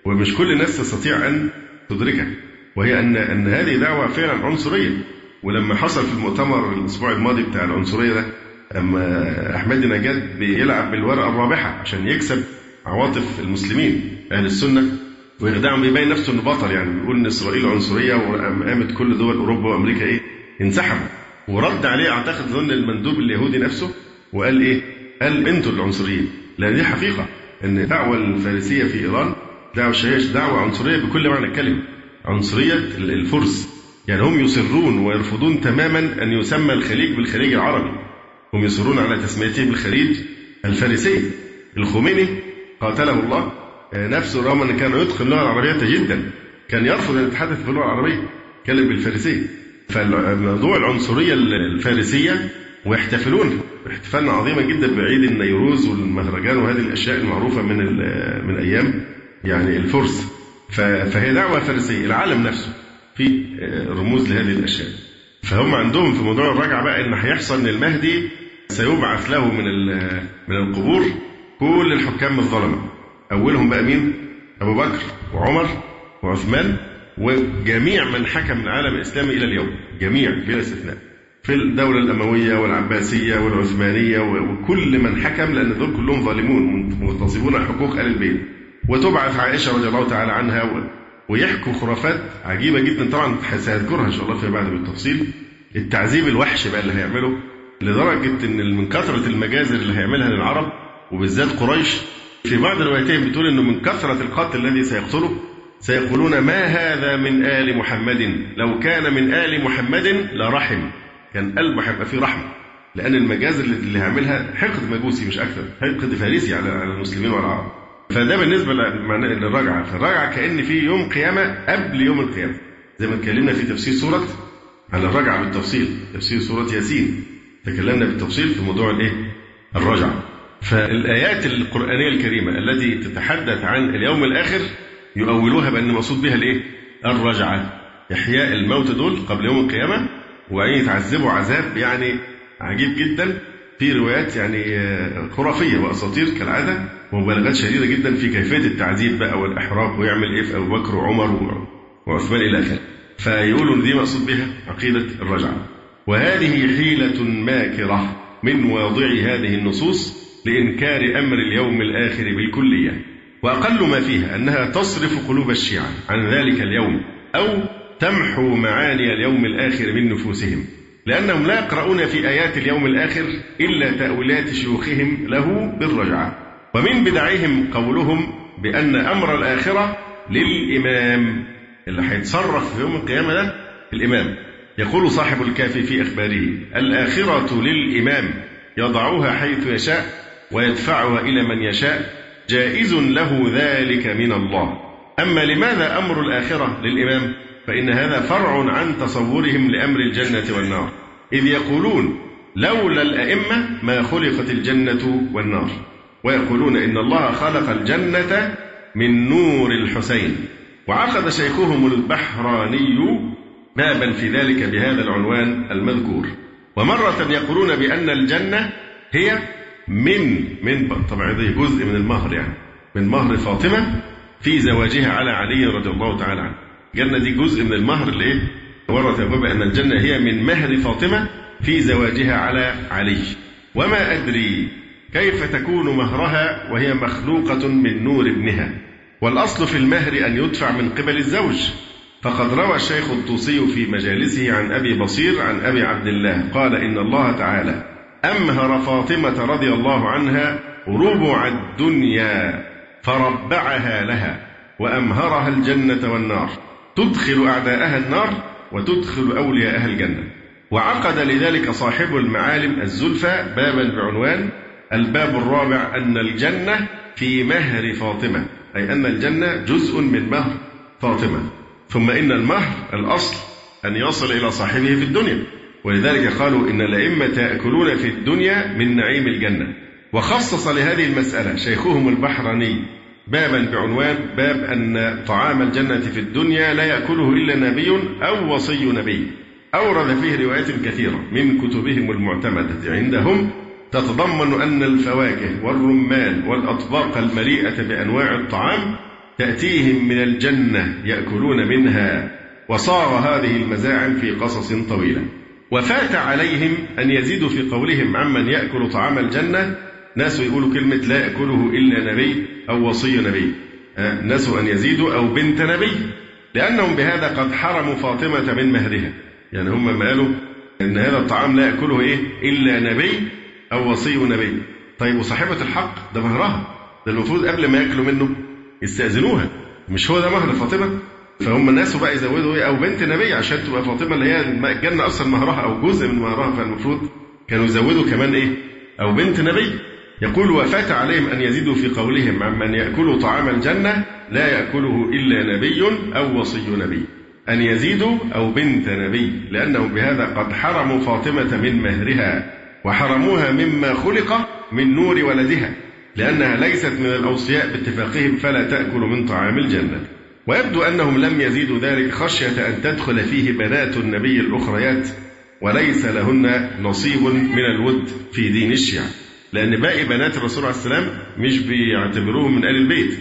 S2: ومش كل الناس تستطيع أن تدركه. وهي أن أن هذه دعوة فعلا عنصرية. ولما حصل في المؤتمر الأسبوع الماضي بتاع العنصرية ده أما أحمد نجاد بيلعب بالورقة الرابحة عشان يكسب عواطف المسلمين أهل السنة ويخدعهم بيبين نفسه إنه بطل يعني بيقول إن إسرائيل عنصرية وقامت كل دول أوروبا وأمريكا إيه؟ انسحبوا ورد عليه أعتقد ظن المندوب اليهودي نفسه وقال إيه؟ قال أنتوا العنصريين. لأن دي حقيقة إن الدعوة الفارسية في إيران دعوة شهيش دعوة عنصرية بكل معنى الكلمة. عنصرية الفرس. يعني هم يصرون ويرفضون تماما أن يسمى الخليج بالخليج العربي. هم يصرون على تسميته بالخليج الفارسي. الخميني قاتله الله. آه، نفسه رغم أنه كان يتقن اللغة العربية جدا كان يرفض أن يتحدث باللغة العربية يتكلم بالفارسية فالموضوع العنصرية الفارسية ويحتفلون احتفالنا عظيما جدا بعيد النيروز والمهرجان وهذه الأشياء المعروفة من من أيام يعني الفرس. فهي دعوة فارسية العالم نفسه في آه، رموز لهذه الأشياء. فهم عندهم في موضوع الرجعة بقى إن هيحصل ان المهدي سيبعث له من من القبور كل الحكام الظلمة. أولهم بقى مين؟ أبو بكر وعمر وعثمان وجميع من حكم العالم الاسلامي إلى اليوم. جميع بلا استثناء. في الدولة الأموية والعباسية والعثمانية وكل من حكم لأن دول كلهم ظالمون مغتصبون حقوق آل البيت. وتبعث عائشة رضي الله تعالى عنها ويحكوا خرافات عجيبة جدا. طبعا سيذكرها إن شاء الله فيما بعد بالتفصيل. التعذيب الوحش بقى اللي هيعمله. لدرجة إن من كثرة المجازر اللي هيعملها للعرب وبالذات قريش في بعض الروايتين بتقول إنه من كثرة القتل الذي سيقتله سيقولون ما هذا من آل محمد؟ لو كان من آل محمد لرحم. كان قلبه هيبقى فيه رحمة. لأن المجازر اللي هيعملها حقد مجوسي مش أكثر حقد فارسي على المسلمين والعرب. فده بالنسبة للرجعه فالرجعة كأن في يوم قيامة قبل يوم القيامة. زي ما اتكلمنا في تفسير سورة على الرجعة بالتفصيل تفسير سورة ياسين. تكلمنا بالتفصيل في موضوع الإيه؟ الرجعة. فالآيات القرآنية الكريمة التي تتحدث عن اليوم الآخر يؤولوها بأن المقصود بها الإيه؟ الرجعة. إحياء الموت دول قبل يوم القيامة وأن يتعذبوا عذاب يعني عجيب جدا. في روايات يعني آه، خرافية وأساطير كالعادة ومبالغات شديدة جدا في كيفية التعذيب بقى والإحراق ويعمل إيه؟ في أبو بكر وعمر وعثمان إلى آخره. فيقولوا إن دي مقصود بها عقيدة الرجعة. وهذه حيلة ماكرة من واضعي هذه النصوص لإنكار أمر اليوم الآخر بالكلية. وأقل ما فيها أنها تصرف قلوب الشيعة عن ذلك اليوم أو تمحو معاني اليوم الآخر من نفوسهم لأنهم لا يقرؤون في آيات اليوم الآخر إلا تأويلات شيوخهم له بالرجعة. ومن بدعهم قولهم بأن أمر الآخرة للإمام. اللي هيتصرف في يوم القيامة ده الإمام. يقول صاحب الكافي في إخباره الآخرة للإمام يضعها حيث يشاء ويدفعها إلى من يشاء جائز له ذلك من الله. أما لماذا أمر الآخرة للإمام؟ فإن هذا فرع عن تصورهم لأمر الجنة والنار. إذ يقولون لولا الأئمة ما خلقت الجنة والنار. ويقولون إن الله خلق الجنة من نور الحسين. وعقد شيخهم البحراني بابا في ذلك بهذا العنوان المذكور. ومرة يقولون بأن الجنة هي من من طبعا جزء من المهر يعني من مهر فاطمة في زواجها على علي رضي الله تعالى عنه. الجنة دي جزء من المهر اللي إيه ورد يا أن الجنة هي من مهر فاطمة في زواجها على علي. وما أدري كيف تكون مهرها وهي مخلوقة من نور ابنها. والأصل في المهر أن يدفع من قبل الزوج. فقد روى الشيخ الطوسي في مجالسه عن أبي بصير عن أبي عبد الله. قال إن الله تعالى أمهر فاطمة رضي الله عنها ربع الدنيا فربعها لها وأمهرها الجنة والنار. تدخل أعداءها النار وتدخل أولياءها الجنة. وعقد لذلك صاحب المعالم الزلفى بابا بعنوان الباب الرابع أن الجنة في مهر فاطمة. أي أن الجنة جزء من مهر فاطمة. ثم إن المهر الأصل أن يصل إلى صاحبه في الدنيا. ولذلك قالوا إن الأئمة يأكلون في الدنيا من نعيم الجنة. وخصص لهذه المسألة شيخهم البحراني بابا بعنوان باب أن طعام الجنة في الدنيا لا يأكله إلا نبي أو وصي نبي. أورد فيه روايات كثيرة من كتبهم المعتمدة عندهم تتضمن أن الفواكه والرمان والأطباق المليئة بأنواع الطعام تأتيهم من الجنة يأكلون منها وصار هذه المزاعم في قصص طويلة. وفات عليهم أن يزيدوا في قولهم عمن يأكل طعام الجنة. ناس يقولوا كلمة لا يأكله إلا نبي أو وصي نبي. ناس أن يزيدوا أو بنت نبي. لأنهم بهذا قد حرموا فاطمة من مهرها. يعني هم ما قالوا إن هذا الطعام لا يأكله إيه؟ إلا نبي أو وصي نبي. طيب وصاحبة الحق ده مهرها. ده المفروض قبل ما ياكلوا منه يستأذنوها. مش هو ده مهر فاطمة؟ فهم الناس بقى يزودوا إيه؟ أو بنت نبي عشان تبقى فاطمة اللي هي الجنة أصلا مهرها أو جزء من مهرها فالمفروض كانوا يزودوا كمان إيه؟ أو بنت نبي. يقول وفات عليهم أن يزيدوا في قولهم عمن ياكل طعام الجنة لا يأكله إلا نبي أو وصي نبي. أن يزيدوا أو بنت نبي لأنهم بهذا قد حرموا فاطمة من مهرها وحرموها مما خلق من نور ولدها. لأنها ليست من الأوصياء باتفاقهم فلا تأكل من طعام الجنة. ويبدو أنهم لم يزيدوا ذلك خشية أن تدخل فيه بنات النبي الأخريات وليس لهن نصيب من الود في دين الشيعة. لأن باقي بنات الرسول عليه السلام مش بيعتبروهم من آل البيت.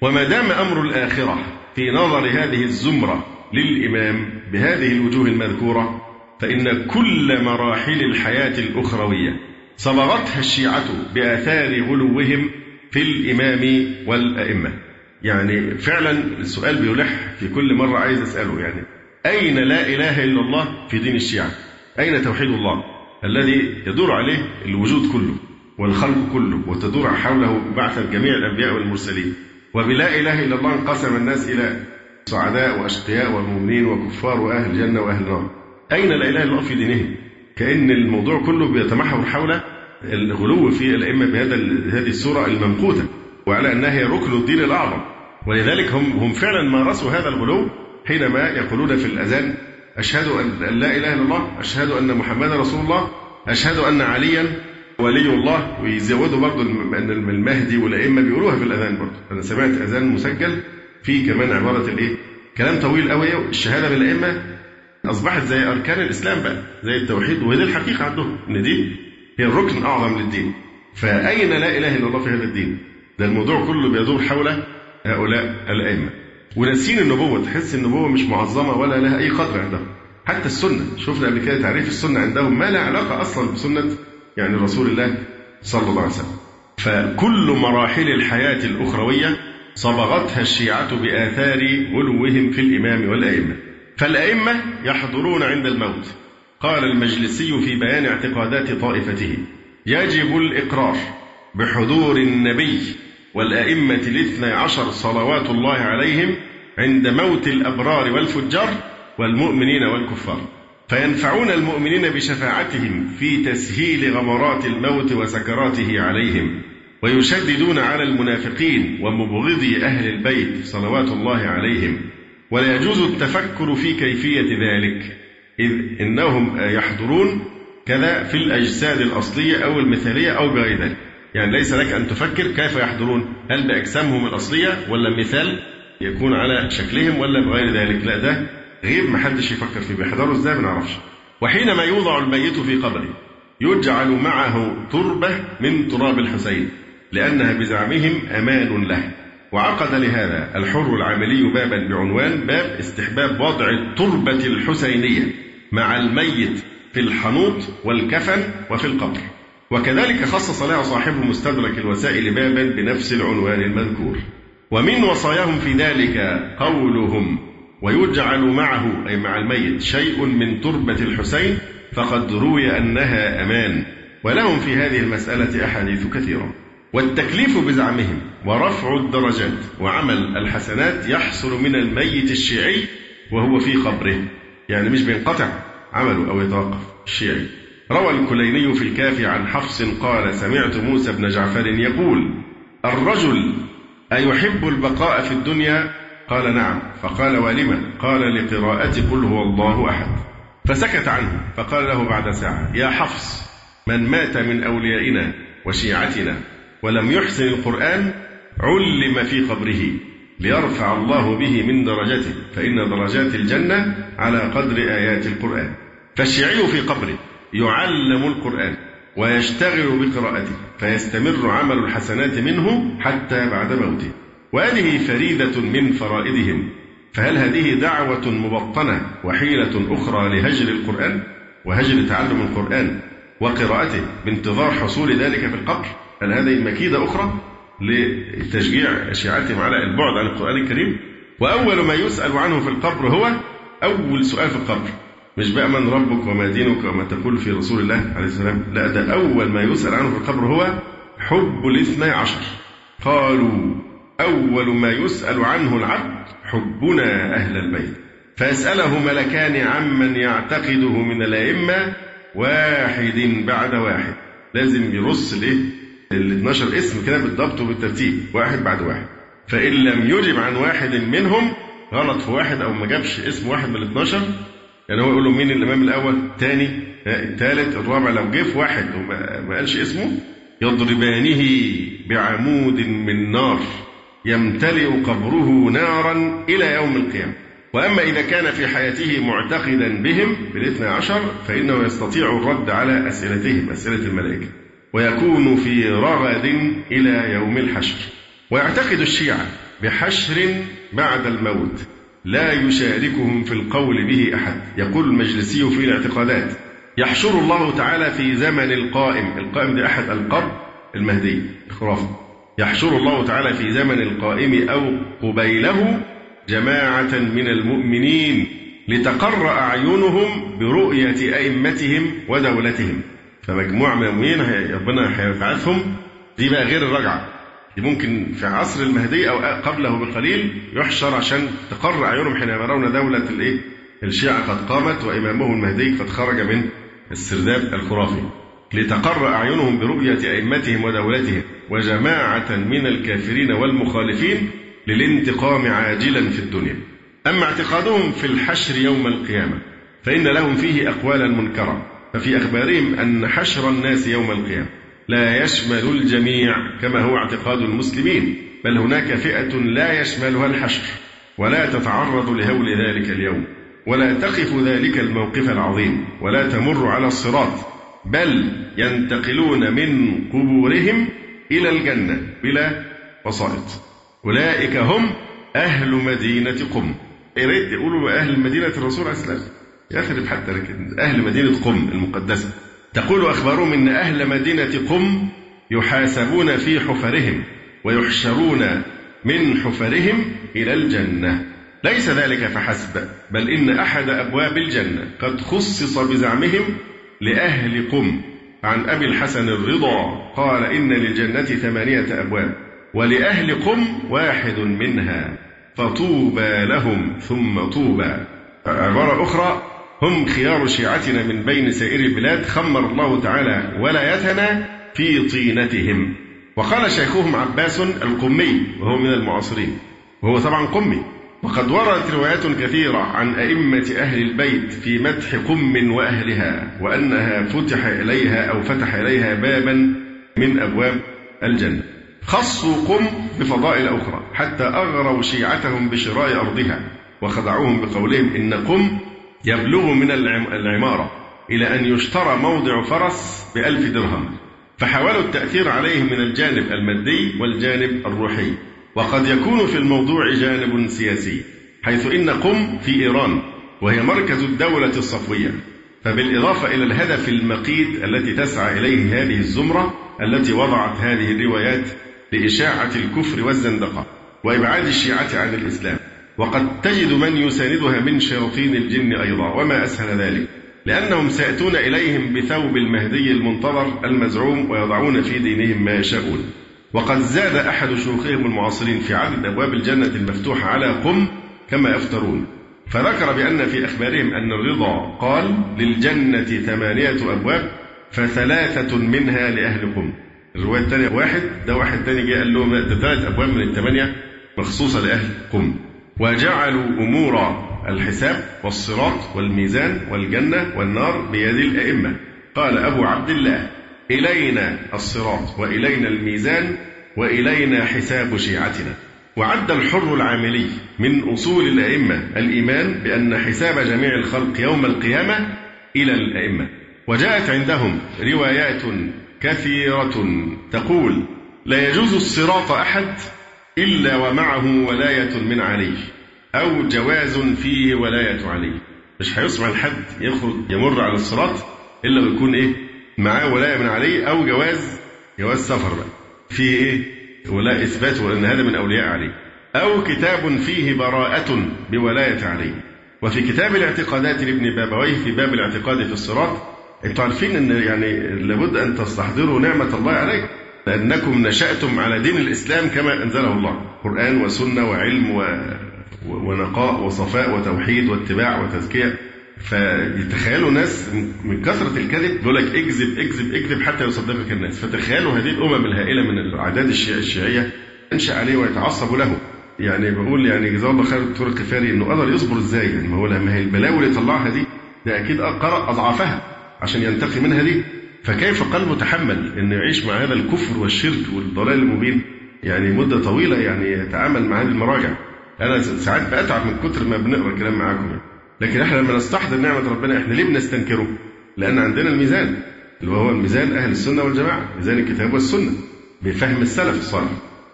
S2: وما دام أمر الآخرة في نظر هذه الزمرة للإمام بهذه الوجوه المذكورة فإن كل مراحل الحياة الأخروية صبغتها الشيعة بآثار غلوهم في الإمام والأئمة. يعني فعلا السؤال بيلح في كل مرة عايز أسأله يعني أين لا إله إلا الله في دين الشيعة؟ أين توحيد الله الذي يدور عليه الوجود كله والخلق كله وتدور حوله بعثة جميع الأنبياء والمرسلين؟ وبلا إله إلا الله انقسم الناس إلى سعداء وأشقياء ومؤمنين وكفار وأهل جنة وأهل نار أين لا إله إلا الله في دينهم؟ كأن الموضوع كله بيتمحور حول الغلو في الأئمة بهذا هذه الصورة الممقوتة وعلى أنها هي ركن الدين الأعظم. ولذلك هم هم فعلا مارسوا هذا الغلو حينما يقولون في الأذان أشهد أن لا إله إلا الله أشهد أن محمدا رسول الله أشهد أن عليا ولي الله. ويزودوا برضه أن المهدي والأئمة بيقولوها في الأذان برضه أنا سمعت أذان مسجل فيه كمان عبارة الإيه؟ كلام طويل قوي الشهادة بالأئمة أصبحت زي أركان الإسلام بقى زي التوحيد وهي دي الحقيقة عندهم إن دي هي الركن الأعظم للدين. فأين لا إله إلا الله في هذا الدين؟ ده الموضوع كله بيدور حول هؤلاء الأئمة. وناسين النبوة تحس النبوة مش معظمة ولا لها أي قدر عندهم. حتى السنة شفنا قبل كده تعريف السنة عندهم ما لا علاقة أصلا بسنة يعني رسول الله صلى الله عليه وسلم. فكل مراحل الحياة الأخروية صبغتها الشيعة بآثار غلوهم في الإمام والأئمة. فالأئمة يحضرون عند الموت. قال المجلسي في بيان اعتقادات طائفته يجب الإقرار بحضور النبي والأئمة الاثنى عشر صلوات الله عليهم عند موت الأبرار والفجار والمؤمنين والكفار. فينفعون المؤمنين بشفاعتهم في تسهيل غمرات الموت وسكراته عليهم ويشددون على المنافقين ومبغضي أهل البيت صلوات الله عليهم. ولا يجوز التفكر في كيفية ذلك إذ إنهم يحضرون كذا في الأجساد الأصلية أو المثالية أو بغير ذلك. يعني ليس لك أن تفكر كيف يحضرون هل بأجسامهم الأصلية ولا مثال يكون على شكلهم ولا بغير ذلك. لا ده غير ما حدش يفكر فيه بيحضروا إزاي ما نعرفش. وحينما يوضع الميت في قبره يجعل معه تربة من تراب الحسين لأنها بزعمهم أمان له. وعقد لهذا الحر العاملي بابا بعنوان باب استحباب وضع التربة الحسينية مع الميت في الحنوط والكفن وفي القبر. وكذلك خصص لها صاحب مستدرك الوسائل بابا بنفس العنوان المذكور. ومن وصاياهم في ذلك قولهم ويجعل معه أي مع الميت شيء من تربة الحسين فقد روي أنها أمان. ولهم في هذه المسألة أحاديث كثيرة. والتكليف بزعمهم ورفع الدرجات وعمل الحسنات يحصل من الميت الشيعي وهو في قبره. يعني مش بينقطع عمله أو يتوقف الشيعي. روى الكليني في الكافي عن حفص قال سمعت موسى بن جعفر يقول الرجل أيحب البقاء في الدنيا؟ قال نعم. فقال ولم قال لقراءة قل هو الله أحد. فسكت عنه فقال له بعد ساعة يا حفص من مات من أوليائنا وشيعتنا ولم يحسن القرآن علم في قبره ليرفع الله به من درجته. فإن درجات الجنة على قدر آيات القرآن. فالشيعي في قبره يعلم القرآن ويشتغل بقراءته فيستمر عمل الحسنات منه حتى بعد موته. وهذه فريدة من فرائدهم فهل هذه دعوة مبطنة وحيلة أخرى لهجر القرآن وهجر تعلم القرآن وقراءته بانتظار حصول ذلك في القبر؟ هل هذه مكيدة أخرى لتشجيع شيعتهم على البعد عن القرآن الكريم. وأول ما يسأل عنه في القبر هو أول سؤال في القبر. مش بقى من ربك وما دينك وما تقول في رسول الله عليه السلام. لا ده أول ما يسأل عنه في القبر هو حب الاثنى عشر. قالوا أول ما يسأل عنه العبد حبنا أهل البيت. فيسأله ملكان عمن يعتقده من الأئمة واحد بعد واحد. لازم يرص الايه ال 12 اسم كده بالضبط وبالترتيب واحد بعد واحد. فإن لم يجب عن واحد منهم غلط في واحد أو ما جابش اسم واحد من ال 12 يعني هو يقول له مين الإمام الأول؟ الثاني الثالث الرابع لو جه في واحد وما قالش اسمه يضربانه بعمود من نار يمتلئ قبره نارا إلى يوم القيامة. وأما إذا كان في حياته معتقدا بهم بالاثنى عشر فإنه يستطيع الرد على أسئلتهم أسئلة الملائكة. ويكون في رغد إلى يوم الحشر. ويعتقد الشيعة بحشر بعد الموت لا يشاركهم في القول به أحد. يقول المجلسي في الاعتقادات يحشر الله تعالى في زمن القائم. القائم ده أحد القرب المهدي. الخرافي يحشر الله تعالى في زمن القائم أو قبيله جماعة من المؤمنين لتقر أعينهم برؤية أئمتهم ودولتهم. فمجموعة من المؤمنين ربنا هيبعثهم. دي بقى غير الرجعة. دي ممكن في عصر المهدي أو قبله بقليل يحشر عشان تقر أعينهم حين يرون دولة الإيه؟ الشيعة قد قامت وإمامهم المهدي قد خرج من السرداب الخرافي. لتقر أعينهم برؤية أئمتهم ودولتهم وجماعة من الكافرين والمخالفين للانتقام عاجلا في الدنيا. أما اعتقادهم في الحشر يوم القيامة فإن لهم فيه أقوالا منكرة. ففي أخبارهم أن حشر الناس يوم القيامة. لا يشمل الجميع كما هو اعتقاد المسلمين بل هناك فئة لا يشملها الحشر ولا تتعرض لهول ذلك اليوم ولا تقف ذلك الموقف العظيم ولا تمر على الصراط بل ينتقلون من قبورهم إلى الجنة بلا وسائط. أولئك هم أهل مدينة قم. يا ريت يقولوا أهل مدينة الرسول عليه السلام يخرب حتى أهل مدينة قم المقدسة. تقول أخبارهم إن أهل مدينة قم يحاسبون في حفرهم ويحشرون من حفرهم إلى الجنة. ليس ذلك فحسب بل إن أحد أبواب الجنة قد خصص بزعمهم لأهل قم. عن أبي الحسن الرضا قال إن للجنة ثمانية أبواب ولأهل قم واحد منها. فطوبى لهم ثم طوبى. عبارة أخرى هم خيار شيعتنا من بين سائر البلاد خمر الله تعالى ولايتنا في طينتهم. وقال شيخهم عباس القمي وهو من المعاصرين وهو طبعا قمي. وقد وردت روايات كثيرة عن أئمة أهل البيت في مدح قم وأهلها وأنها فتح إليها أو فتح إليها بابا من أبواب الجنة. خصوا قم بفضائل أخرى حتى أغروا شيعتهم بشراء أرضها وخدعوهم بقولهم إن قم يبلغ من العمارة إلى أن يشترى موضع فرس بألف درهم. فحاولوا التأثير عليهم من الجانب المادي والجانب الروحي. وقد يكون في الموضوع جانب سياسي حيث إن قم في إيران وهي مركز الدولة الصفوية. فبالإضافة إلى الهدف المقيت التي تسعى إليه هذه الزمرة التي وضعت هذه الروايات لإشاعة الكفر والزندقة وإبعاد الشيعة عن الإسلام. وقد تجد من يساندها من شياطين الجن أيضا وما أسهل ذلك لأنهم سيأتون إليهم بثوب المهدي المنتظر المزعوم ويضعون في دينهم ما يشاءون. وقد زاد أحد شيوخهم المعاصرين في عدد أبواب الجنة المفتوحة على قم كما يفترون. فذكر بأن في أخبارهم أن الرضا قال للجنة ثمانية أبواب فثلاثة منها لأهل قم. الرواية الثانية واحد ده واحد تاني جه قال لهم ده ثلاث أبواب من الثمانية مخصوصة لأهل قم. وجعلوا أمور الحساب والصراط والميزان والجنة والنار بيد الأئمة. قال أبو عبد الله إلينا الصراط وإلينا الميزان وإلينا حساب شيعتنا. وعد الحر العاملي من أصول الأئمة الإيمان بأن حساب جميع الخلق يوم القيامة إلى الأئمة. وجاءت عندهم روايات كثيرة تقول لا يجوز الصراط أحد إلا ومعه ولاية من علي أو جواز فيه ولاية علي مش هيسمع لحد يخرج يمر على الصراط إلا ويكون إيه؟ معاه ولاية من علي أو جواز جواز سفر بقى. في إيه؟ ولا إثبات وأن هذا من أولياء علي أو كتاب فيه براءة بولاية علي وفي كتاب الاعتقادات لابن بابويه في باب الاعتقاد في الصراط أنتوا عارفين إن يعني لابد أن تستحضروا نعمة الله عليكم. لانكم نشأتم على دين الإسلام كما أنزله الله. قرآن وسنة وعلم و... ونقاء وصفاء وتوحيد واتباع وتزكية. فتخيلوا ناس من كثرة الكذب يقول لك اكذب اكذب اكذب حتى يصدقك الناس. فتخيلوا هذه الأمم الهائلة من الأعداد الشيعية انشا عليه ويتعصبوا له. يعني بقول يعني جزاه الله خير الدكتور الكفاري إنه قدر يصبر إزاي؟ يعني ما هو لما هي البلاوي اللي طلعها دي ده أكيد قرأ أضعافها عشان ينتقي منها دي. فكيف قلبه تحمل انه يعيش مع هذا الكفر والشرك والضلال المبين؟ يعني مدة طويلة يعني يتعامل مع هذه المراجع. أنا ساعات بتعب من كتر ما بنقرأ كلام معاكم يعني. لكن إحنا لما نستحضر نعمة ربنا إحنا ليه بنستنكره؟ لأن عندنا الميزان اللي هو الميزان أهل السنة والجماعة ميزان الكتاب والسنة بفهم السلف الصالح.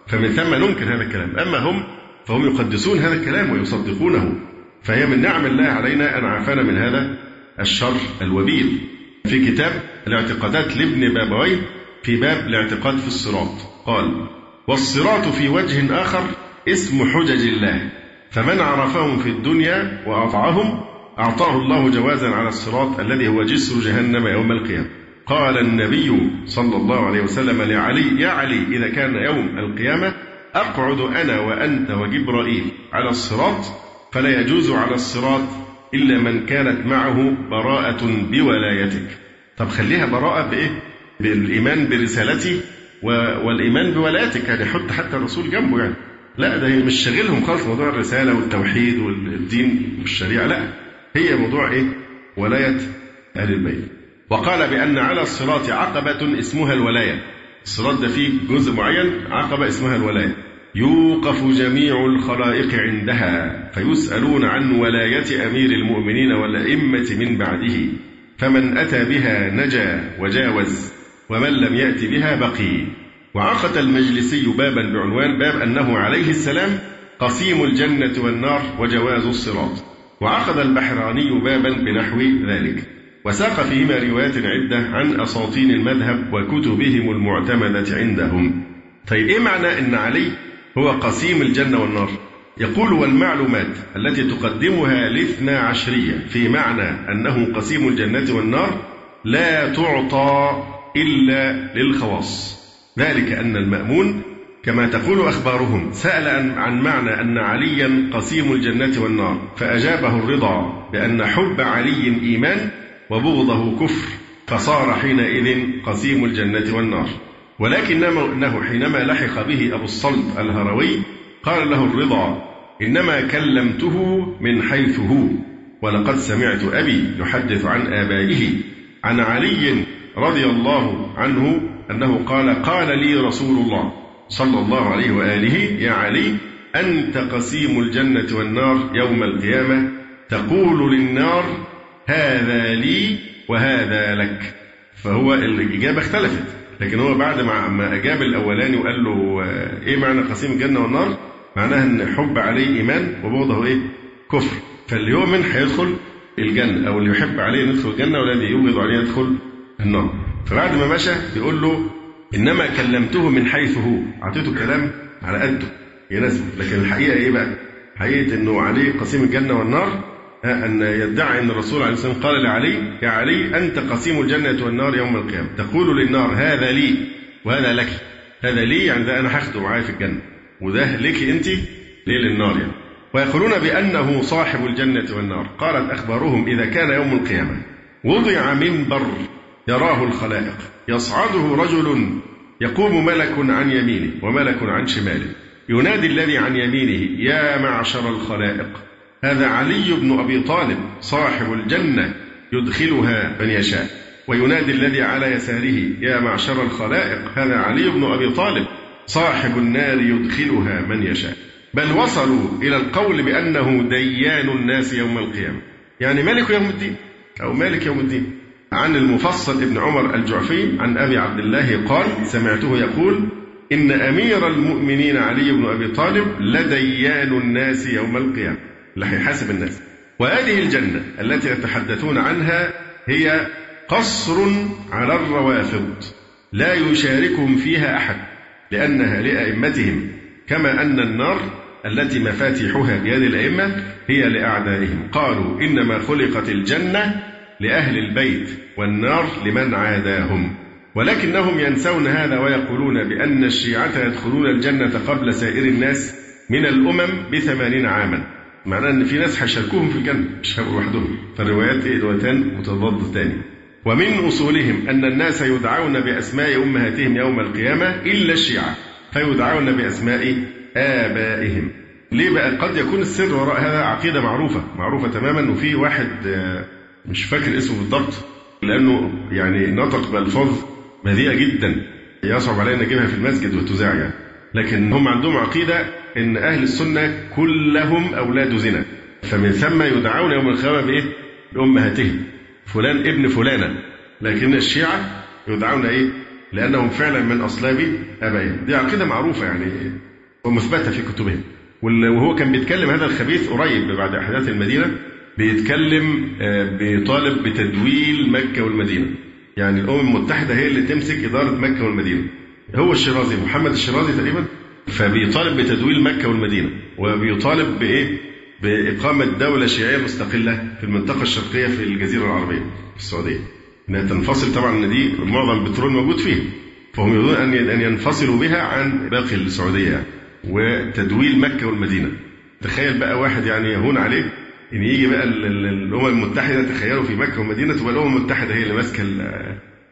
S2: فمن ثم ننكر هذا الكلام. أما هم فهم يقدسون هذا الكلام ويصدقونه. فهي من نعم الله علينا أن عافانا من هذا الشر الوبيل. في كتاب الاعتقادات لابن بابويه في باب الاعتقاد في الصراط. قال والصراط في وجه آخر اسم حجج الله فمن عرفهم في الدنيا وأطعهم أعطاه الله جوازا على الصراط الذي هو جسر جهنم يوم القيامة. قال النبي صلى الله عليه وسلم لعلي يا علي إذا كان يوم القيامة أقعد أنا وأنت وجبرائيل على الصراط فلا يجوز على الصراط إلا من كانت معه براءة بولايتك. طب خليها براءة بإيه؟ بالإيمان برسالتي والإيمان بولايتك. يعني حط حتى الرسول جنبه يعني. لا ده مش شاغلهم خالص موضوع الرسالة والتوحيد والدين والشريعة. لا هي موضوع إيه؟ ولاية أهل البيت. وقال بأن على الصراط عقبة اسمها الولاية. الصراط ده فيه جزء معين عقبة اسمها الولاية. يوقف جميع الخلائق عندها فيسألون عن ولاية أمير المؤمنين والأئمة من بعده فمن أتى بها نجا وجاوز ومن لم يأت بها بقي. وعقد المجلسي بابا بعنوان باب أنه عليه السلام قسيم الجنة والنار وجواز الصراط. وعقد البحراني بابا بنحو ذلك. وساق فيهما روايات عدة عن أساطين المذهب وكتبهم المعتمدة عندهم. طيب إيه معنى أن علي هو قسيم الجنة والنار. يقول والمعلومات التي تقدمها الاثنى عشرية في معنى أنه قسيم الجنة والنار لا تعطى إلا للخواص. ذلك أن المأمون كما تقول أخبارهم سأل عن معنى أن عليا قسيم الجنة والنار فأجابه الرضا بأن حب علي إيمان وبغضه كفر فصار حينئذ قسيم الجنة والنار. ولكنه حينما لحق به أبو الصلب الهروي قال له الرضا إنما كلمته من حيث هو ولقد سمعت أبي يحدث عن آبائه عن علي رضي الله عنه أنه قال قال لي رسول الله صلى الله عليه وآله يا علي أنت قسيم الجنة والنار يوم القيامة تقول للنار هذا لي وهذا لك. فهو الإجابة اختلفت. لكن هو بعد ما أجاب الأولاني وقال له إيه معنى قسيم الجنة والنار؟ معناها أن حب عليه إيمان وبغضه إيه؟ كفر. فاللي يؤمن هيدخل الجنة أو اللي يحب عليه يدخل الجنة والذي يبغض عليه يدخل النار. فبعد ما مشى بيقول له إنما كلمته من حيث هو. أعطيته كلام على قده يناسبه. لكن الحقيقة إيه بقى؟ حقيقة إنه عليه قسيم الجنة والنار أن يدعي أن الرسول عليه الصلاة والسلام قال لعلي يا علي أنت قسيم الجنة والنار يوم القيامة. تقول للنار هذا لي وهذا لك. هذا لي يعني ده أنا هاخده معايا في الجنة. وده لك أنت ليه للنار يعني. ويقولون بأنه صاحب الجنة والنار. قالت أخبارهم إذا كان يوم القيامة وضع منبر يراه الخلائق. يصعده رجل يقوم ملك عن يمينه وملك عن شماله. ينادي الذي عن يمينه يا معشر الخلائق. هذا علي بن أبي طالب صاحب الجنة يدخلها من يشاء وينادي الذي على يساره يا معشر الخلائق هذا علي بن أبي طالب صاحب النار يدخلها من يشاء. بل وصلوا إلى القول بأنه ديان الناس يوم القيامة. يعني ملك يوم الدين؟ أو مالك يوم الدين؟ عن المفصل ابن عمر الجعفي عن أبي عبد الله قال سمعته يقول إن أمير المؤمنين علي بن أبي طالب لديان الناس يوم القيامة. اللي هيحاسب الناس. وهذه الجنة التي يتحدثون عنها هي قصر على الروافض. لا يشاركهم فيها أحد لأنها لأئمتهم كما أن النار التي مفاتيحها بيد الأئمة هي لأعدائهم. قالوا إنما خلقت الجنة لأهل البيت والنار لمن عاداهم. ولكنهم ينسون هذا ويقولون بأن الشيعة يدخلون الجنة قبل سائر الناس من الأمم بثمانين عاما. معناه أن في ناس هيشاركوهم في الجنة مش هيبقوا لوحدهم. فالروايات روايتان متضادتان ومن أصولهم أن الناس يدعون بأسماء أمهاتهم يوم القيامة إلا الشيعة فيدعون بأسماء آبائهم. ليه بقى؟ قد يكون السر وراء هذا عقيدة معروفة معروفة تماما وفي واحد مش فاكر اسمه بالضبط لأنه يعني نطق بألفاظ بذيئة جدا يصعب علينا نجيبها في المسجد وتذاع يعني. لكن هم عندهم عقيدة إن أهل السنة كلهم أولاد زنا. فمن ثم يدعون يوم القيامة بإيه؟ بأمهاتهم. فلان ابن فلانة. لكن الشيعة يدعون إيه؟ لأنهم فعلا من أصلاب آبائهم. دي عقيدة معروفة يعني ومثبتة في كتبهم. وهو كان بيتكلم هذا الخبيث قريب بعد أحداث المدينة. بيتكلم آه، بيطالب بتدويل مكة والمدينة. يعني الأمم المتحدة هي اللي تمسك إدارة مكة والمدينة. هو الشيرازي محمد الشيرازي تقريبا فبيطالب بتدويل مكة والمدينة وبيطالب بإيه؟ بإقامة دولة شيعية مستقلة في المنطقة الشرقية في الجزيرة العربية في السعودية إنها تنفصل طبعا إن دي معظم البترول موجود فيها فهم يريدون أن أن ينفصلوا بها عن باقي السعودية يعني وتدويل مكة والمدينة تخيل بقى واحد يعني يهون عليه إن يجي بقى الأمم المتحدة تخيلوا في مكة والمدينة تبقى الأمم المتحدة هي اللي ماسكة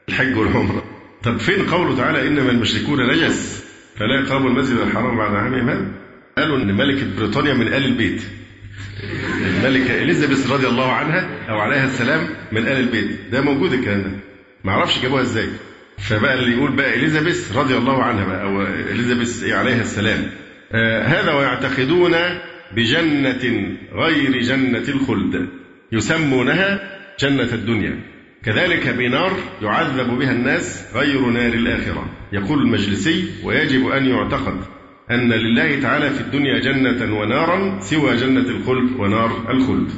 S2: الحج والعمرة. طب فين قوله تعالى إنما المشركون نجس فلا يقربوا المسجد الحرام بعد عامهم هذا؟ قالوا إن ملكه بريطانيا من آل البيت. الملكة إليزابيث رضي الله عنها أو عليها السلام من آل البيت، ده موجود الكلام ده. ما أعرفش جابوها إزاي. فبقى اللي يقول بقى إليزابيث رضي الله عنها بقى أو إليزابيث عليها السلام. آه هذا ويعتقدون بجنة غير جنة الخلد يسمونها جنة الدنيا كذلك بنار يعذب بها الناس غير نار الآخرة. يقول المجلسي ويجب أن يعتقد أن لله تعالى في الدنيا جنة ونارا سوى جنة الخلد ونار الخلد.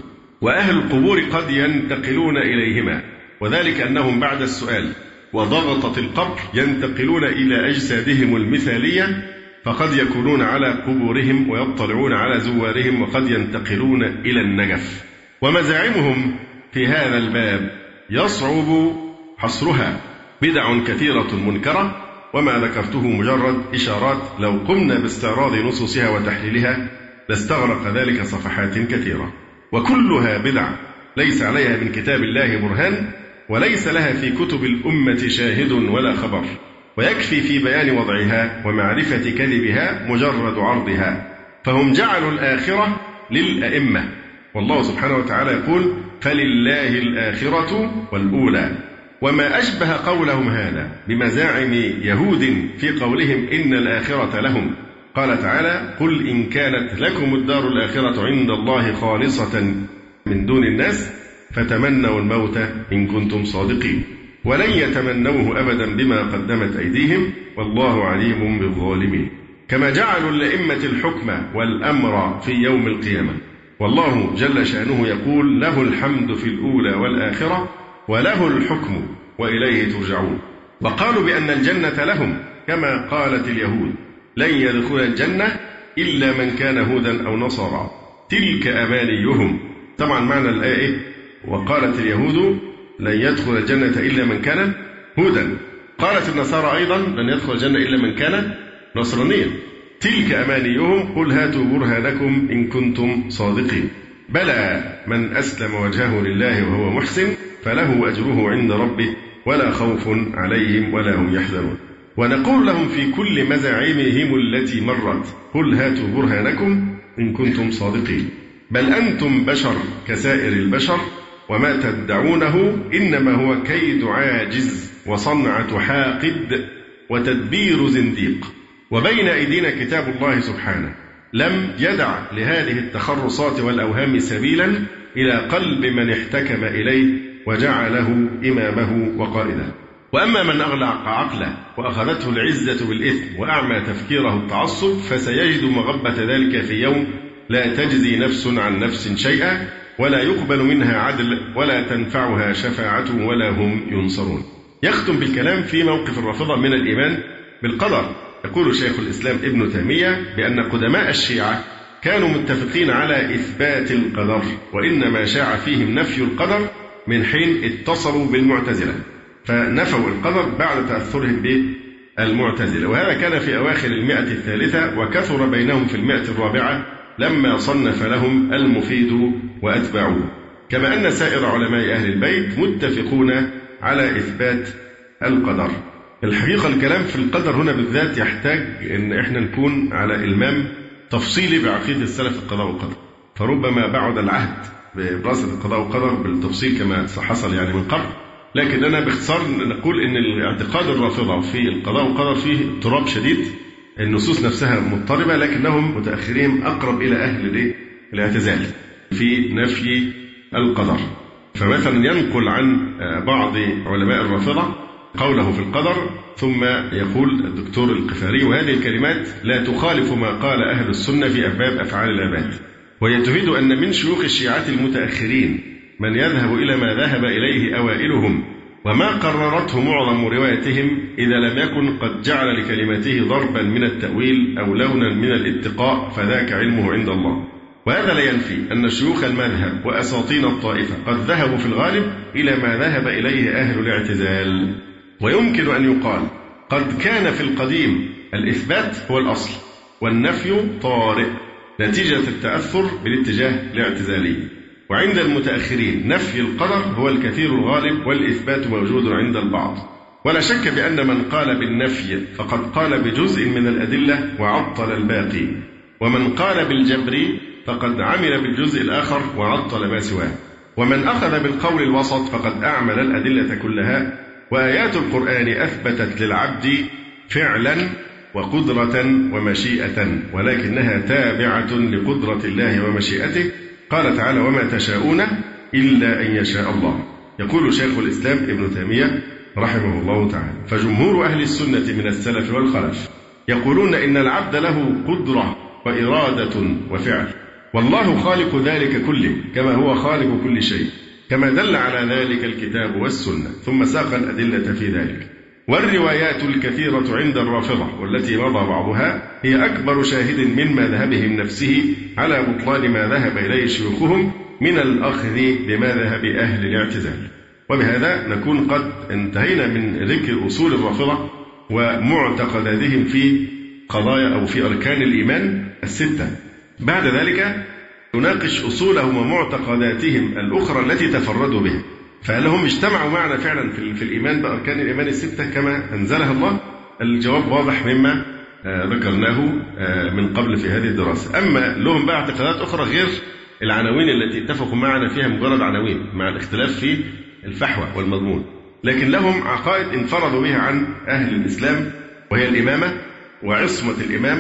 S2: وأهل القبور قد ينتقلون إليهما. وذلك أنهم بعد السؤال وضغطة القبر ينتقلون إلى أجسادهم المثالية فقد يكونون على قبورهم ويطلعون على زوارهم وقد ينتقلون إلى النجف. ومزاعمهم في هذا الباب يصعب حصرها. بدع كثيرة منكرة وما ذكرته مجرد إشارات. لو قمنا باستعراض نصوصها وتحليلها لاستغرق ذلك صفحات كثيرة. وكلها بدع. ليس عليها من كتاب الله برهان وليس لها في كتب الأمة شاهد ولا خبر. ويكفي في بيان وضعها ومعرفة كذبها مجرد عرضها. فهم جعلوا الآخرة للأئمة. والله سبحانه وتعالى يقول فلله الآخرة والأولى. وما أشبه قولهم هذا بمزاعم يهود في قولهم إن الآخرة لهم. قال تعالى قل إن كانت لكم الدار الآخرة عند الله خالصة من دون الناس فتمنوا الموت إن كنتم صادقين. ولن يتمنوه أبدا بما قدمت أيديهم والله عليم بالظالمين. كما جعلوا الأئمة الحكم والأمر في يوم القيامة. والله جل شأنه يقول له الحمد في الأولى والآخرة وله الحكم وإليه ترجعون. وقالوا بأن الجنة لهم كما قالت اليهود لن يدخل الجنة إلا من كان هودا أو نصارى. تلك أمانيهم. طبعا معنى الآية وقالت اليهود لن يدخل الجنة إلا من كان هودا. قالت النصارى أيضا لن يدخل الجنة إلا من كان نصرانيا. تلك أمانيهم قل هاتوا برهانكم إن كنتم صادقين. بلى من أسلم وجهه لله وهو محسن فله أجره عند ربه ولا خوف عليهم ولا هم يحزنون. ونقول لهم في كل مزاعمهم التي مرت قل هاتوا برهانكم إن كنتم صادقين. بل أنتم بشر كسائر البشر وما تدعونه إنما هو كيد عاجز وصنعة حاقد وتدبير زنديق. وبين أيدينا كتاب الله سبحانه. لم يدع لهذه التخرصات والأوهام سبيلا إلى قلب من احتكم إليه وجعله إمامه وقائده. وأما من أغلق عقله وأخذته العزة بالإثم وأعمى تفكيره التعصب فسيجد مغبة ذلك في يوم لا تجزي نفس عن نفس شيئا ولا يقبل منها عدل ولا تنفعها شفاعة ولا هم ينصرون. يختم بالكلام في موقف الرافضة من الإيمان بالقدر. يقول شيخ الإسلام ابن تيمية بأن قدماء الشيعة كانوا متفقين على إثبات القدر وإنما شاع فيهم نفي القدر من حين اتصلوا بالمعتزلة فنفوا القدر بعد تأثرهم بالمعتزلة وهذا كان في أواخر المئة الثالثة وكثر بينهم في المئة الرابعة لما صنف لهم المفيد وأتباعه كما أن سائر علماء أهل البيت متفقون على إثبات القدر. الحقيقة الكلام في القدر هنا بالذات يحتاج أن إحنا نكون على إلمام تفصيلي بعقيدة السلف القضاء والقدر. فربما بعد العهد بدراسة القضاء والقدر بالتفصيل كما حصل يعني من قبل. لكن أنا باختصار نقول أن الاعتقاد الرافضة في القضاء والقدر فيه اضطراب شديد. النصوص نفسها مضطربة لكنهم متأخرين أقرب إلى أهل الاعتزال في نفي القدر. فمثلا ينقل عن بعض علماء الرافضة قوله في القدر ثم يقول الدكتور القفاري وهذه الكلمات لا تخالف ما قال أهل السنة في أسباب أفعال العباد. وهي تفيد أن من شيوخ الشيعة المتأخرين من يذهب إلى ما ذهب إليه أوائلهم وما قررته معظم روايتهم إذا لم يكن قد جعل لكلمته ضربا من التأويل أو لونا من الاتقاء فذاك علمه عند الله. وهذا لا ينفي أن شيوخ المذهب وأساطين الطائفة قد ذهبوا في الغالب إلى ما ذهب إليه أهل الاعتزال. ويمكن أن يقال قد كان في القديم الإثبات هو الأصل والنفي طارئ نتيجة التأثر بالاتجاه الاعتزالي. وعند المتأخرين نفي القدر هو الكثير الغالب والإثبات موجود عند البعض. ولا شك بأن من قال بالنفي فقد قال بجزء من الأدلة وعطل الباقي. ومن قال بالجبر فقد عمل بالجزء الآخر وعطل ما سواه. ومن أخذ بالقول الوسط فقد أعمل الأدلة كلها وآيات القرآن أثبتت للعبد فعلا وقدرة ومشيئة ولكنها تابعة لقدرة الله ومشيئته. قال تعالى وما تشاءون إلا أن يشاء الله. يقول شيخ الإسلام ابن تيمية رحمه الله تعالى فجمهور أهل السنة من السلف والخلف يقولون إن العبد له قدرة وإرادة وفعل والله خالق ذلك كله كما هو خالق كل شيء. كما دل على ذلك الكتاب والسنة. ثم ساق الأدلة في ذلك. والروايات الكثيرة عند الرافضة والتي مضى بعضها هي أكبر شاهد من مذهبهم نفسه على بطلان ما ذهب إليه شيوخهم من الأخذ بمذهب أهل الاعتزال. وبهذا نكون قد انتهينا من ذكر أصول الرافضة ومعتقداتهم في قضايا أو في أركان الإيمان الستة. بعد ذلك نناقش أصولهم ومعتقداتهم الأخرى التي تفردوا بها فهل هم اجتمعوا معنا فعلا في الإيمان بأركان الإيمان الستة كما أنزلها الله؟ الجواب واضح مما ذكرناه من قبل في هذه الدراسة. أما لهم بقى اعتقادات أخرى غير العناوين التي اتفقوا معنا فيها مجرد عناوين مع الاختلاف في الفحوى والمضمون. لكن لهم عقائد انفردوا بها عن أهل الإسلام وهي الإمامة وعصمة الإمام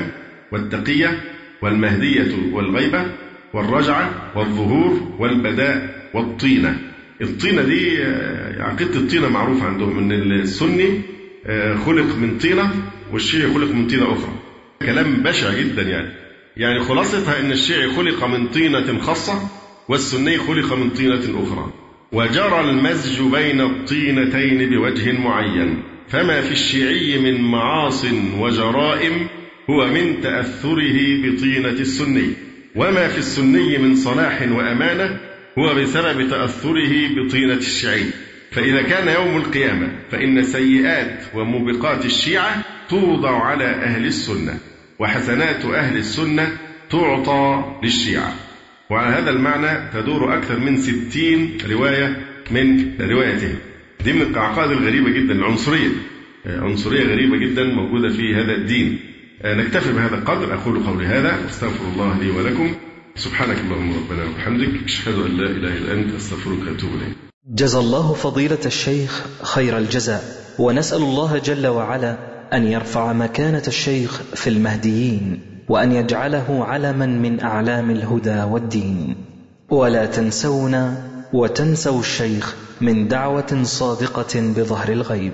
S2: والتقية والمهدية والغيبة والرجعة والظهور والبداء والطينة. الطينة دي آه، عقيدة الطينة معروفة عندهم. إن السني آه، خلق من طينة والشيعي خلق من طينة أخرى. كلام بشع جدا يعني. يعني خلاصتها أن الشيعي خلق من طينة خاصة والسني خلق من طينة أخرى. وجرى المزج بين الطينتين بوجه معين. فما في الشيعي من معاص وجرائم هو من تأثره بطينة السني. وما في السني من صلاح وأمانة هو بسبب تأثره بطينة الشيعي فإذا كان يوم القيامة فإن سيئات وموبقات الشيعة توضع على أهل السنة وحسنات أهل السنة تعطى للشيعة. وعلى هذا المعنى تدور أكثر من ستين رواية من روايتهم. دي من العقائد الغريبة جدا العنصرية. عنصرية غريبة جدا موجودة في هذا الدين. نكتفي بهذا القدر. أقول قولي هذا واستغفر الله لي ولكم. سبحانك اللهم ربنا وبحمدك أشهد أن لا إله إلا أنت أستغفرك وأتوب إليك.
S1: جزى الله فضيلة الشيخ خير الجزاء ونسأل الله جل وعلا أن يرفع مكانة الشيخ في المهديين وأن يجعله علما من أعلام الهدى والدين. ولا تنسونا وتنسوا الشيخ من دعوة صادقة بظهر الغيب.